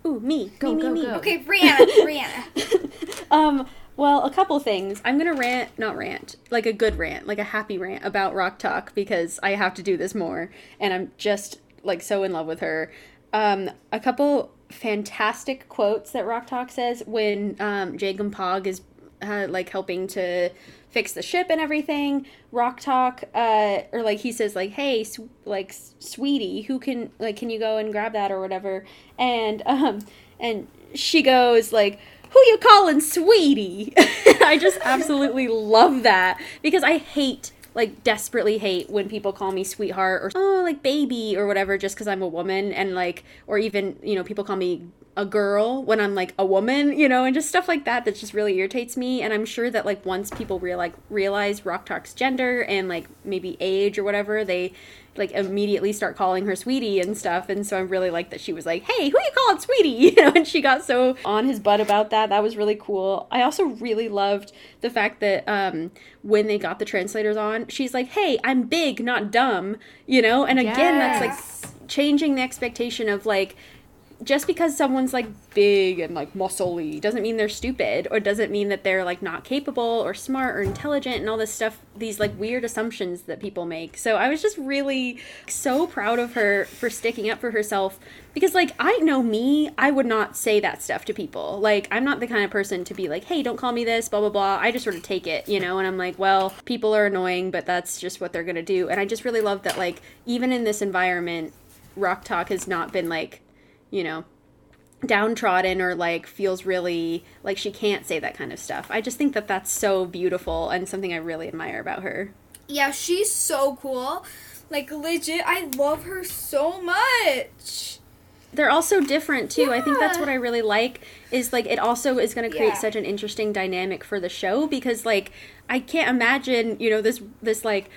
Ooh, me, Go, me, go, me, me. go. Okay, Rhianna. Rhianna. um, well, a couple things. I'm gonna rant, not rant, like a good rant, like a happy rant about Rok-Tahk because I have to do this more, and I'm just like so in love with her. Um, a couple fantastic quotes that Rok-Tahk says when um, Jankom Pog is uh, like helping to fix the ship and everything. Rok-Tahk, uh, or like he says, like, "Hey, like, sweetie, who can like, can you go and grab that or whatever?" And um, and she goes like, "Who you calling sweetie?" I just absolutely love that because I hate like desperately hate when people call me sweetheart or oh like baby or whatever just because I'm a woman and like or even you know people call me a girl when I'm like a woman you know and just stuff like that that just really irritates me. And I'm sure that like once people real like realize Rok-Tahk's gender and like maybe age or whatever they like immediately start calling her sweetie and stuff. And so I'm really like that she was like hey who you calling sweetie? You know and she got so on his butt about that. That was really cool. I also really loved the fact that um when they got the translators on she's like hey i'm big not dumb you know? And again that's like changing the expectation of like just because someone's like big and like muscly doesn't mean they're stupid or doesn't mean that they're like not capable or smart or intelligent and all this stuff these like weird assumptions that people make. So i was just really so proud of her for sticking up for herself because like i know me i would not say that stuff to people. Like i'm not the kind of person to be like hey don't call me this blah blah blah. I just sort of take it you know and i'm like well people are annoying but that's just what they're gonna do. And i just really love that like even in this environment Rok-Tahk has not been like you know, downtrodden or like feels really like she can't say that kind of stuff. I just think that that's so beautiful and something I really admire about her. Yeah, she's so cool. Like legit, I love her so much. They're also different too. I think that's what I really like is like it also is going to create Yeah. such an interesting dynamic for the show because like I can't imagine, you know, this this like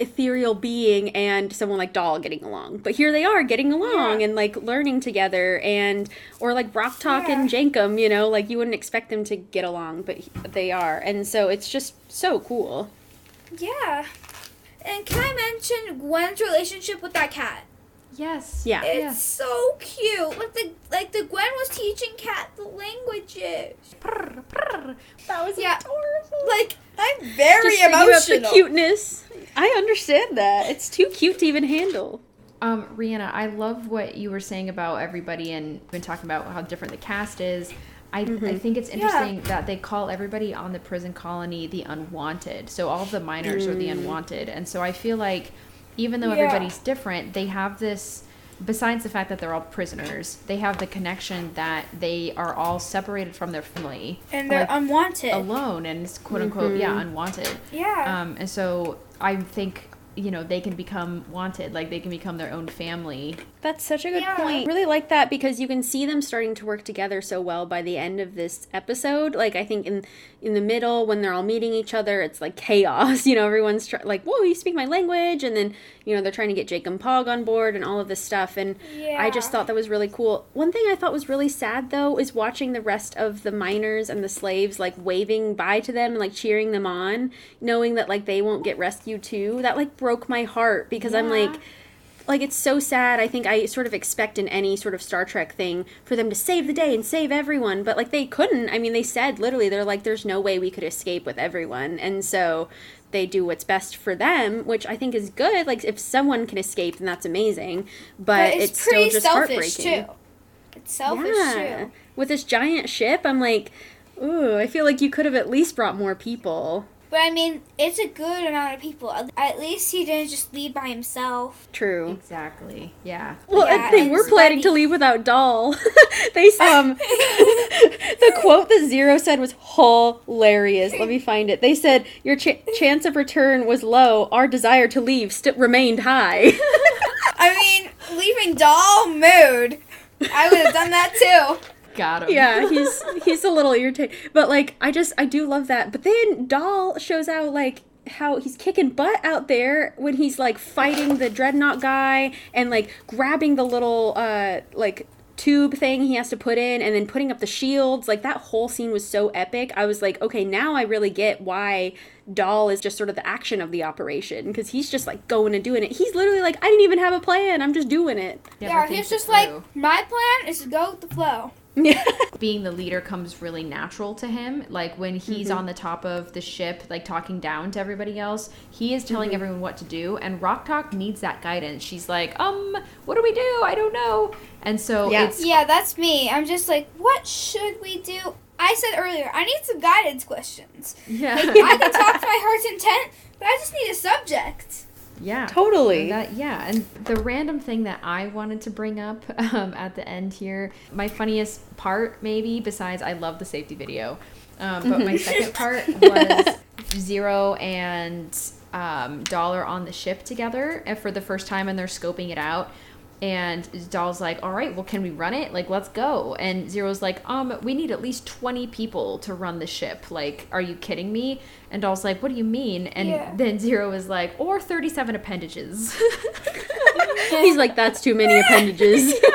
ethereal being and someone like Dal getting along but here they are getting along Yeah. and like learning together and or like Rok-Tahk and Jankom you know like you wouldn't expect them to get along but they are and so it's just so cool Yeah. And can I mention Gwen's relationship with that cat? Yes. Yeah. It's Yes. so cute. Like the like the Gwen was teaching cat the languages. Prr, prr. That was Yeah. adorable. Like I'm very just bringing up the cuteness I understand that. It's too cute to even handle. Um, Rhianna, I love what you were saying about everybody and been talking about how different the cast is. I, I think it's interesting that they call everybody on the prison colony the unwanted. So all of the minors are the unwanted. And so I feel like even though Yeah. everybody's different, they have this besides the fact that they're all prisoners, they have the connection that they are all separated from their family. And they're like, unwanted. alone and it's quote unquote yeah unwanted Yeah. um and so i think you know they can become wanted like they can become their own family That's such a good Yeah. point. Really like that because you can see them starting to work together so well by the end of this episode. Like I think in in the middle when they're all meeting each other, it's like chaos. You know, everyone's try- like, "Whoa, you speak my language," and then you know they're trying to get Jankom Pog on board and all of this stuff. And I just thought that was really cool. One thing I thought was really sad though is watching the rest of the miners and the slaves like waving bye to them and like cheering them on, knowing that like they won't get rescued too. That like broke my heart because I'm like like it's so sad. I think I sort of expect in any sort of Star Trek thing for them to save the day and save everyone, but like they couldn't. I mean, they said literally they're like there's no way we could escape with everyone. And so they do what's best for them, which I think is good. Like if someone can escape, then that's amazing. But, but it's, it's, still just heartbreaking. too. It's selfish yeah. too. With this giant ship, I'm like, ooh, I feel like you could have at least brought more people. But I mean, it's a good amount of people. At least he didn't just leave by himself. True. exactly yeah Well, Yeah, and they and were planning to leave without Dal. they um, the quote that Zero said was hilarious. Let me find it. They said, "Your ch- chance of return was low. Our desire to leave st- remained high." I mean, leaving Dal mood. I would have done that too. Got him. Yeah, he's he's a little irritated, but like I just I do love that. But then Dal shows out like how he's kicking butt out there when he's like fighting the Drednok guy and like grabbing the little uh like tube thing he has to put in and then putting up the shields. Like that whole scene was so epic. I was like okay now i really get why Dal is just sort of the action of the operation because he's just like going and doing it. He's literally like i didn't even have a plan. I'm just doing it. Never yeah, he's it just like, my plan is to go with the flow. Yeah being the leader comes really natural to him. Like when he's on the top of the ship, like talking down to everybody else, he is telling everyone what to do. And Rok-Tahk needs that guidance. She's like, um, what do we do? I don't know. And so Yeah. it's Yeah, that's me. I'm just like, what should we do? I said earlier, I need some guidance questions. yeah, I can talk to my heart's intent, but I just need a subject. Yeah, totally. That yeah, and the random thing that I wanted to bring up um, at the end here, my funniest part maybe besides I love the safety video, um, but my second part was Zero and um, Dollar on the ship together for the first time, and they're scoping it out. And Dal's like, "All right, well, can we run it? Like, let's go." And Zero's like, "Um, we need at least twenty people to run the ship. Like, are you kidding me?" And Dal's like, "What do you mean?" And Yeah. then Zero is like, "Or thirty-seven appendages." he's like that's too many appendages Yeah.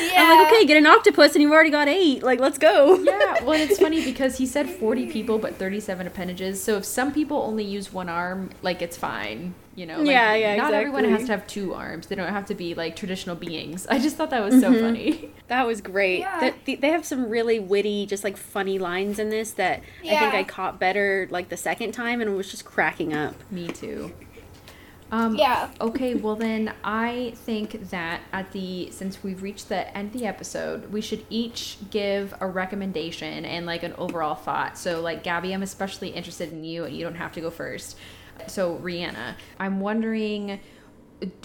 I'm like, okay, get an octopus, and you've already got eight. Like, let's go. yeah, well, it's funny because he said 40 people, but 37 appendages. So if some people only use one arm, like it's fine. You know, like, Yeah, yeah, Not everyone has to have two arms. They don't have to be like traditional beings. I just thought that was so funny. That was great. Yeah. They, they have some really witty, just like funny lines in this that I think I caught better like the second time and it was just cracking up. Me too. Um, Yeah. Okay, well then I think that at the since we've reached the end of the episode, we should each give a recommendation and like an overall thought. So like Gabby, I'm especially interested in you and you don't have to go first. So Rhianna, I'm wondering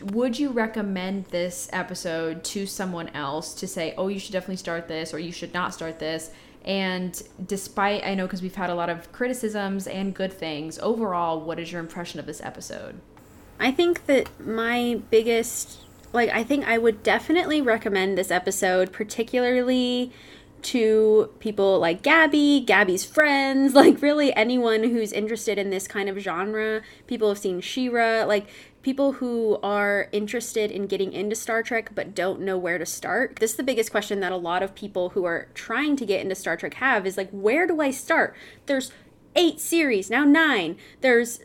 would you recommend this episode to someone else to say, "Oh, you should definitely start this" or "You should not start this"? And despite I know because we've had a lot of criticisms and good things, overall, what is your impression of this episode? I think that my biggest like I think I would definitely recommend this episode particularly to people like Gabby, Gabby's friends, like really anyone who's interested in this kind of genre. People have seen She-Ra, like people who are interested in getting into Star Trek but don't know where to start. This is the biggest question that a lot of people who are trying to get into Star Trek have is like where do I start? There's 8 series, now 9. There's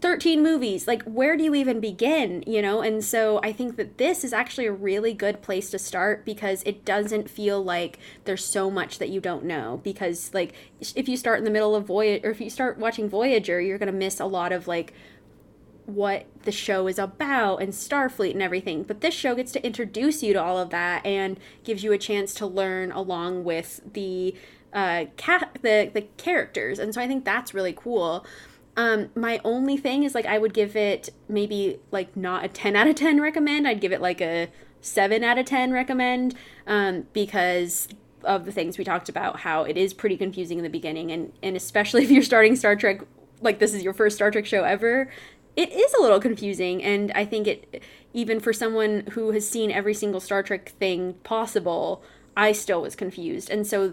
13 movies like where do you even begin you know and so i think that this is actually a really good place to start because it doesn't feel like there's so much that you don't know because like if you start in the middle of voyage or if you start watching voyager you're going to miss a lot of like what the show is about and Starfleet and everything. But this show gets to introduce you to all of that and gives you a chance to learn along with the uh, cat the the characters, and so I think that's really cool. Um, my only thing is like I would give it maybe like not a ten out of ten recommend. I'd give it like a seven out of ten recommend um, because of the things we talked about. How it is pretty confusing in the beginning, and and especially if you're starting Star Trek like this is your first Star Trek show ever, it is a little confusing. And I think it even for someone who has seen every single Star Trek thing possible, I still was confused, and so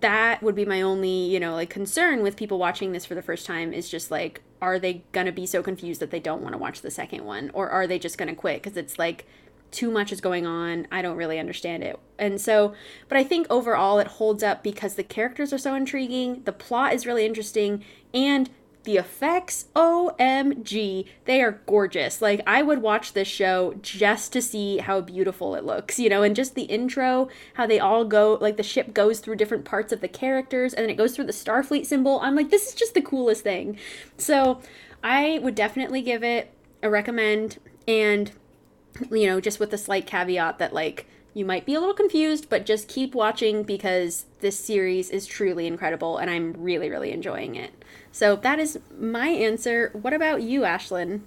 that would be my only, you know, like concern with people watching this for the first time is just like, are they going to be so confused that they don't want to watch the second one? Or are they just going to quit? Because it's like too much is going on. I don't really understand it. And so, but I think overall it holds up because the characters are so intriguing, the plot is really interesting, and the effects, OMG, they are gorgeous. Like, I would watch this show just to see how beautiful it looks, you know, and just the intro, how they all go, like, the ship goes through different parts of the characters and then it goes through the Starfleet symbol. I'm like, this is just the coolest thing. So, I would definitely give it a recommend, and, you know, just with a slight caveat that, like, you might be a little confused, but just keep watching because this series is truly incredible and I'm really, really enjoying it. So that is my answer. What about you, Ashlyn?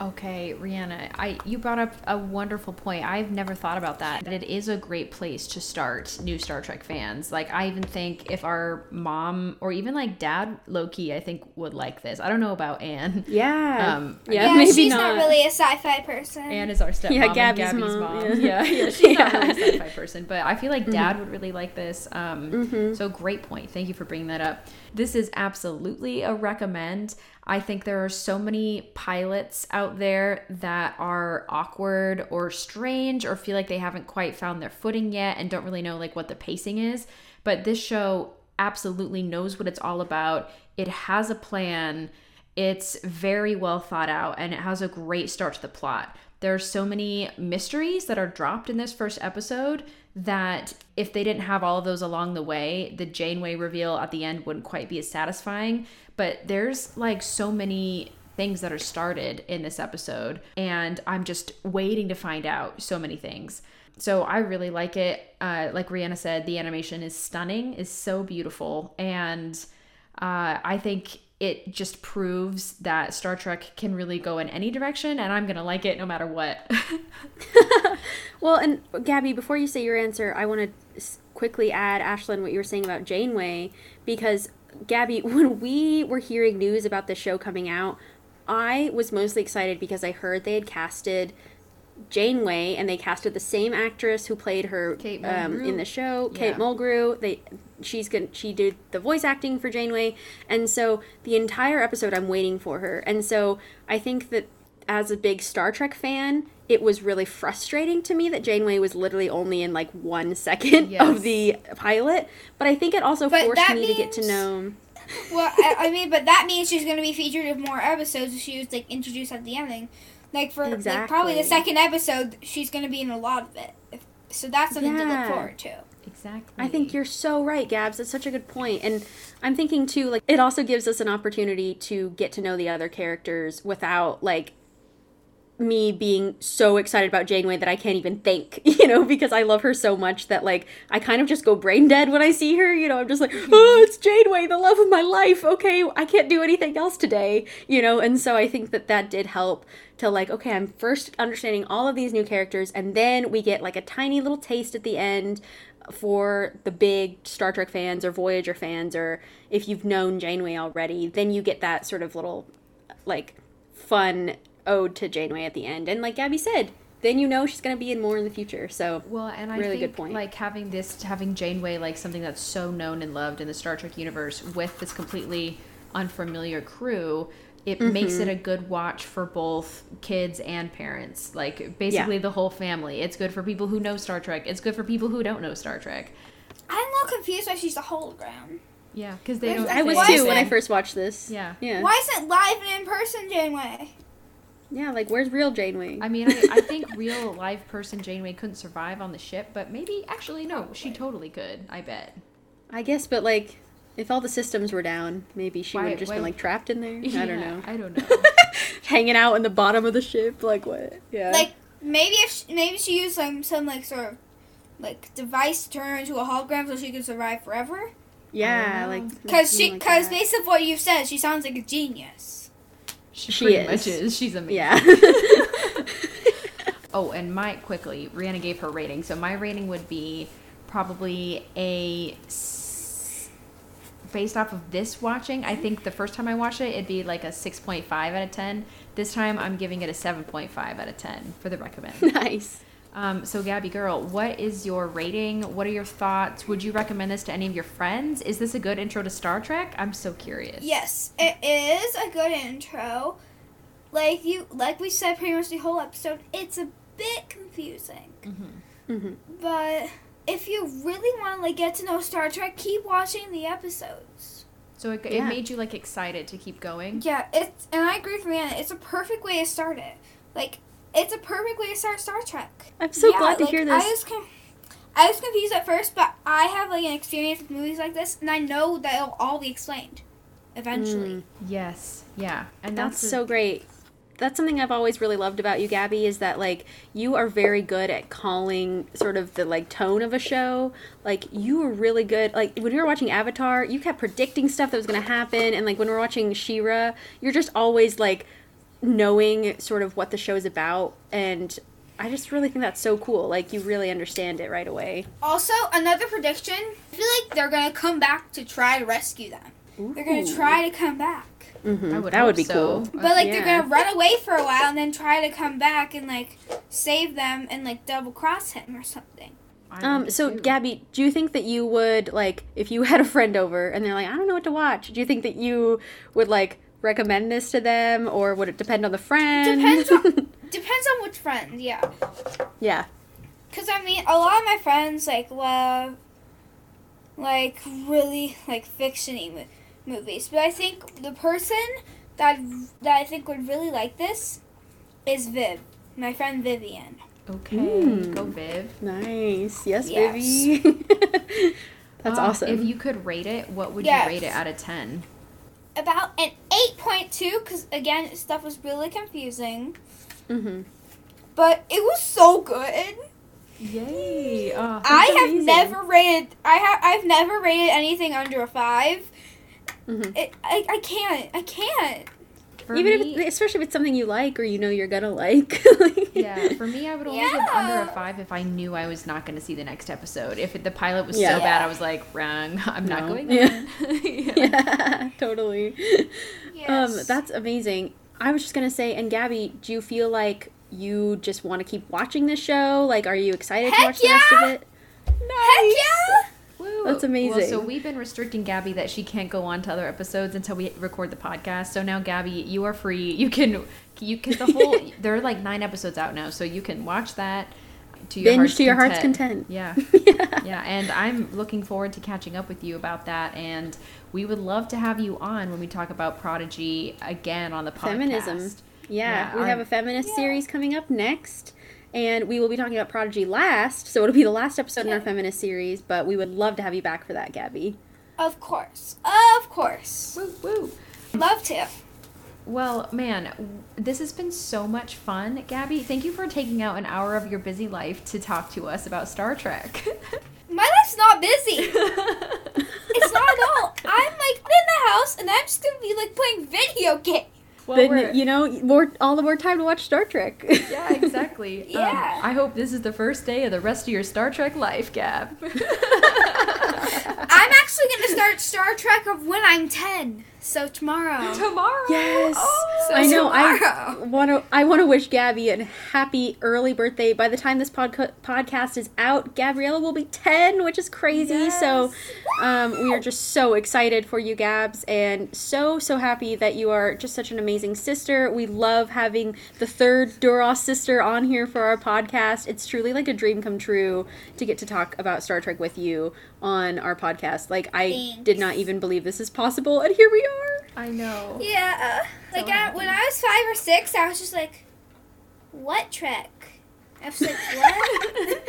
Okay, Rhianna, I you brought up a wonderful point. I've never thought about that. But it is a great place to start new Star Trek fans. Like I even think if our mom or even like dad Loki, I think would like this. I don't know about Anne. Yeah. Um, yeah, Yeah, maybe she's not. not. really a sci-fi person. Anne is our stepmom. Yeah, Gabby's Gabby's mom, mom. yeah. Yeah, yeah, she's not really a sci-fi person, but I feel like Dad would really like this. Um, Mm-hmm. So great point. Thank you for bringing that up. This is absolutely a recommend. I think there are so many pilots out there that are awkward or strange or feel like they haven't quite found their footing yet and don't really know like what the pacing is. But this show absolutely knows what it's all about. It has a plan. It's very well thought out and it has a great start to the plot. There are so many mysteries that are dropped in this first episode that if they didn't have all of those along the way, the Janeway reveal at the end wouldn't quite be as satisfying. But there's like so many things that are started in this episode, and I'm just waiting to find out so many things. So I really like it. Uh, like Rhianna said, the animation is stunning, is so beautiful, and uh, I think it just proves that Star Trek can really go in any direction, and I'm gonna like it no matter what. Well, and Gabby, before you say your answer, I want to quickly add, Ashlyn, what you were saying about Janeway, because Gabby, when we were hearing news about the show coming out, I was mostly excited because I heard they had casted Janeway, and they casted the same actress who played her um, in the show, Kate Mulgrew. They she's going she did the voice acting for Janeway, and so the entire episode I'm waiting for her, and so I think that as a big Star Trek fan, it was really frustrating to me that Janeway was literally only in like one second Yes. of the pilot, but I think it also But forced me to get to know. Well, I, I mean, but that means she's going to be featured in more episodes if she was like introduced at the ending. Like for like, probably the second episode, she's going to be in a lot of it. So that's something to look forward to. exactly. I think you're so right, Gabs. That's such a good point. And I'm thinking too, like it also gives us an opportunity to get to know the other characters without like me being so excited about Janeway that I can't even think, you know, because I love her so much that like I kind of just go brain dead when I see her, you know, I'm just like, mm-hmm. oh, it's Janeway, the love of my life. Okay, I can't do anything else today, you know, and so I think that that did help to like, okay, I'm first understanding all of these new characters, and then we get like a tiny little taste at the end for the big Star Trek fans or Voyager fans, or if you've known Janeway already, then you get that sort of little like fun ode to Janeway at the end. And like Gabby said, then you know she's gonna be in more in the future. So Well, and I Really think good point. like having this, having Janeway like something that's so known and loved in the Star Trek universe with this completely unfamiliar crew, it makes Mm-hmm. it a good watch for both kids and parents. Like basically the whole family. It's good for people who know Star Trek. It's good for people who don't know Star Trek. I'm a little confused why she's a hologram. Yeah, because they don't. I was too when I first watched this. Yeah. Yeah. Why isn't live and in person Janeway? Yeah, like where's real Janeway? I mean, I, I think real live person Janeway couldn't survive on the ship, but maybe actually no, she totally could. I bet. I guess, but like if all the systems were down, maybe she would have just why- been like trapped in there. I don't know. I don't know. hanging out in the bottom of the ship. Like what? Yeah. Like maybe if she, maybe she used some some like sort of like device to turn her into a hologram so she can survive forever. yeah, like Because she something like because based on what you've said, she sounds like a genius. She, She pretty is. much is. She's amazing. Yeah. Oh, and my quickly, Rhianna gave her rating. So my rating would be probably a based off of this watching. I think the first time I watched it, it'd be like a six point five out of ten. This time, I'm giving it a seven point five out of ten for the recommend. nice. Um, so Gabby girl, what is your rating? What are your thoughts? Would you recommend this to any of your friends? Is this a good intro to Star Trek? I'm so curious. Yes, it is a good intro. Like you, like we said, pretty much the whole episode. It's a bit confusing, hmm hmm but if you really want to like get to know Star Trek, keep watching the episodes. So it, it made you like excited to keep going. Yeah, it's and I agree with Rhianna. It's a perfect way to start it. Like it's a perfect way to start Star Trek. I'm so Yeah, glad to like, hear I this. was com- I was confused at first, but I have like an experience with movies like this, and I know that it'll all be explained eventually. Mm. Yes. Yeah. And That's that's, the- so great. That's something I've always really loved about you, Gabby, is that like you are very good at calling sort of the like tone of a show. Like you were really good. Like when we were watching Avatar, you kept predicting stuff that was going to happen, and like when we're watching She-Ra, you're just always like knowing sort of what the show is about, and I just really think that's so cool. Like you really understand it right away. Also, another prediction. I feel like they're gonna come back to try to rescue them. They're gonna try to come back. Mhm. Would that would be so. cool. But like Yeah. they're gonna run away for a while and then try to come back and like save them and like double cross him or something. I Um, so too. Gabby, do you think that you would like if you had a friend over and they're like, I don't know what to watch? Do you think that you would like recommend this to them, or would it depend on the friend? Depends on depends on which friend, yeah. yeah. Cause I mean, a lot of my friends like love like really like fictiony mo- movies, but I think the person that that I think would really like this is Viv, my friend Vivian. Okay. Mm. Go Viv. Nice. Yes, Yes. Vivi. That's Uh, awesome. If you could rate it, what would Yes. you rate it out of ten? About an eight point two, cause again stuff was really confusing, hmm but it was so good. Yay! Uh, I have amazing. never rated. I have. I've never rated anything under a five. hmm It, I, I can't. I can't. For Even me, if, it's, especially if it's something you like or you know you're gonna like. yeah, for me, I would only give under a five if I knew I was not going to see the next episode. If the pilot was Yeah. so bad, I was like, wrong. I'm not going Yeah. there. yeah. yeah, totally. Yes. Um, that's amazing. I was just gonna say, and Gabby, do you feel like you just want to keep watching this show? Like, are you excited to Heck watch the rest of it? Heck yeah! Woo. That's Well, amazing. so we've been restricting Gabby that she can't go on to other episodes until we record the podcast. So now, Gabby, you are free. You can, you can the whole. there are like nine episodes out now, so you can watch that to your Binge heart's to your heart's content. Yeah. yeah. Yeah, and I'm looking forward to catching up with you about that. And we would love to have you on when we talk about Prodigy again on the podcast. Feminism. Yeah, Yeah, we our- have a feminist Yeah. series coming up next. And we will be talking about Prodigy last, so it'll be the last episode in our feminist series, but we would love to have you back for that, Gabby. Of course. Of course. Woo, woo. Love to. Well, man, this has been so much fun. Gabby, thank you for taking out an hour of your busy life to talk to us about Star Trek. My life's not busy. It's not at all. I'm like in the house and I'm just gonna be like playing video games. Well, then, you know, more all the more time to watch Star Trek. yeah, exactly. Um, Yeah. I hope this is the first day of the rest of your Star Trek life, Gab. I'm actually gonna start Star Trek of when I'm ten. So tomorrow. Tomorrow. Yes. So I know. I want to. I want to wish Gabby a happy early birthday. By the time this podca- podcast is out, Gabriella will be ten, which is crazy. So, um, we are just so excited for you, Gabs, and so so happy that you are just such an amazing sister. We love having the third Duras sister on here for our podcast. It's truly like a dream come true to get to talk about Star Trek with you on our podcast. Like I Thanks. did not even believe this is possible, and here we are. I know. Yeah. Like I, when I was five or six, I was just like, "What Trek? I was like, what?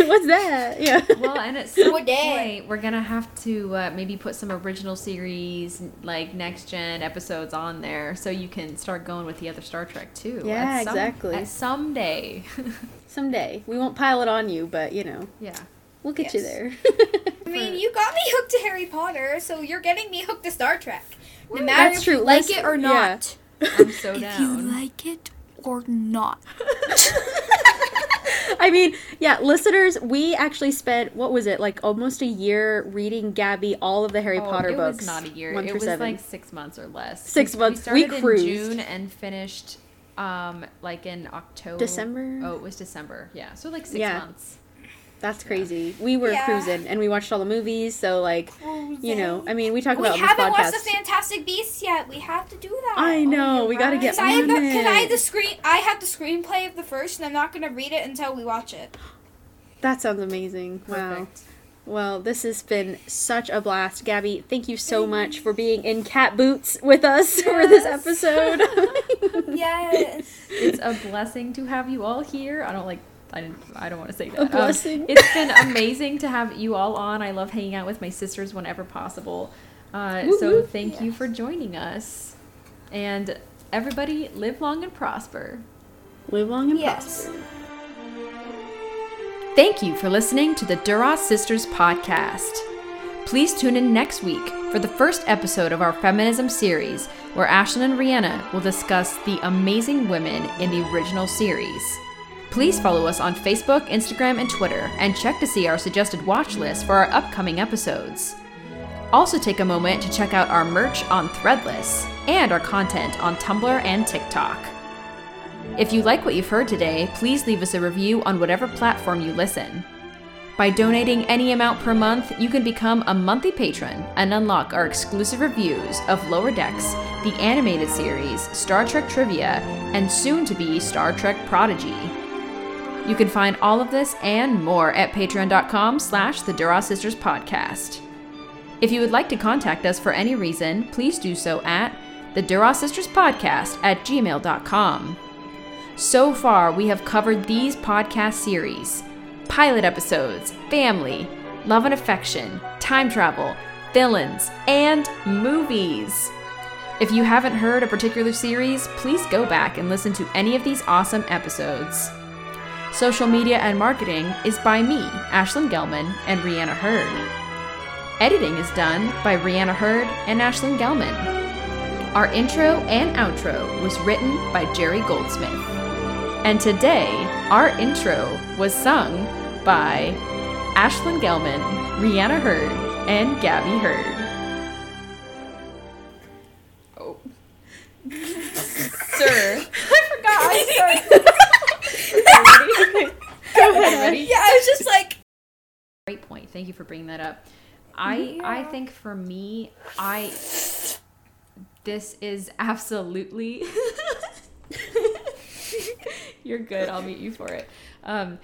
What's that? Yeah. Well, and at some What day? point, we're gonna have to uh, maybe put some original series, like next gen episodes, on there, so you can start going with the other Star Trek too. Yeah, At some- exactly. At someday. Someday. We won't pile it on you, but you know, yeah. We'll get you there. I mean, you got me hooked to Harry Potter, so you're getting me hooked to Star Trek. No Well, matter that's if true. you like Let's- it or yeah. not. I'm so down. If you like it or not. I mean, yeah, listeners, we actually spent what was it like almost a year reading Gabby all of the Harry Oh, Potter it books. was not a year. one It was seven. like six months or less. Six We- months. We We started cruised. in June and finished, um, like in October. December? Oh, it was December. Yeah, so like six Yeah. months. That's crazy. We were Yeah. cruising and we watched all the movies, so like you know, I mean, we talk about we haven't this watched the Fantastic Beasts yet. We have to do that. I oh know. you're we got to get Cause I, have on the, cause I have the screen. I have the screenplay of the first, and I'm not gonna read it until we watch it. That sounds amazing. Wow. Well, this has been such a blast, Gabby. Thank you so much for being in cat boots with us for this episode. Yes. It's a blessing to have you all here. I don't like. I didn't. I don't want to say that. Um, blessing. it's been amazing to have you all on. I love hanging out with my sisters whenever possible. Uh, so Woo-hoo. thank you for joining us, and everybody live long and prosper. Live long and Yes. prosper. Thank you for listening to the Duras Sisters podcast. Please tune in next week for the first episode of our feminism series, where Ashlyn and Rhianna will discuss the amazing women in the original series. Please follow us on Facebook, Instagram, and Twitter, and check to see our suggested watch list for our upcoming episodes. Also, take a moment to check out our merch on Threadless and our content on Tumblr and TikTok. If you like what you've heard today, please leave us a review on whatever platform you listen. By donating any amount per month, you can become a monthly patron and unlock our exclusive reviews of Lower Decks, the animated series, Star Trek Trivia, and soon to be Star Trek Prodigy. You can find all of this and more at patreon.com slash the Duras Sisters Podcast. If you would like to contact us for any reason, please do so at the Duras Sisters Podcast at gmail.com. So far, we have covered these podcast series pilot episodes, family, love and affection, time travel, villains, and movies. If you haven't heard a particular series, please go back and listen to any of these awesome episodes. Social media and marketing is by me, Ashlyn Gelman, and Rhianna Herd. Editing is done by Rhianna Herd and Ashlyn Gelman. Our intro and outro was written by Jerry Goldsmith. And today, our intro was sung by Ashlyn Gelman, Rhianna Herd, and Gabby Herd. Oh. Sir. I forgot I started. ready? Go ahead. Yeah, I was just like, Great point. Thank you for bringing that up. I I think for me, I this is absolutely You're good. I'll meet you for it. Um,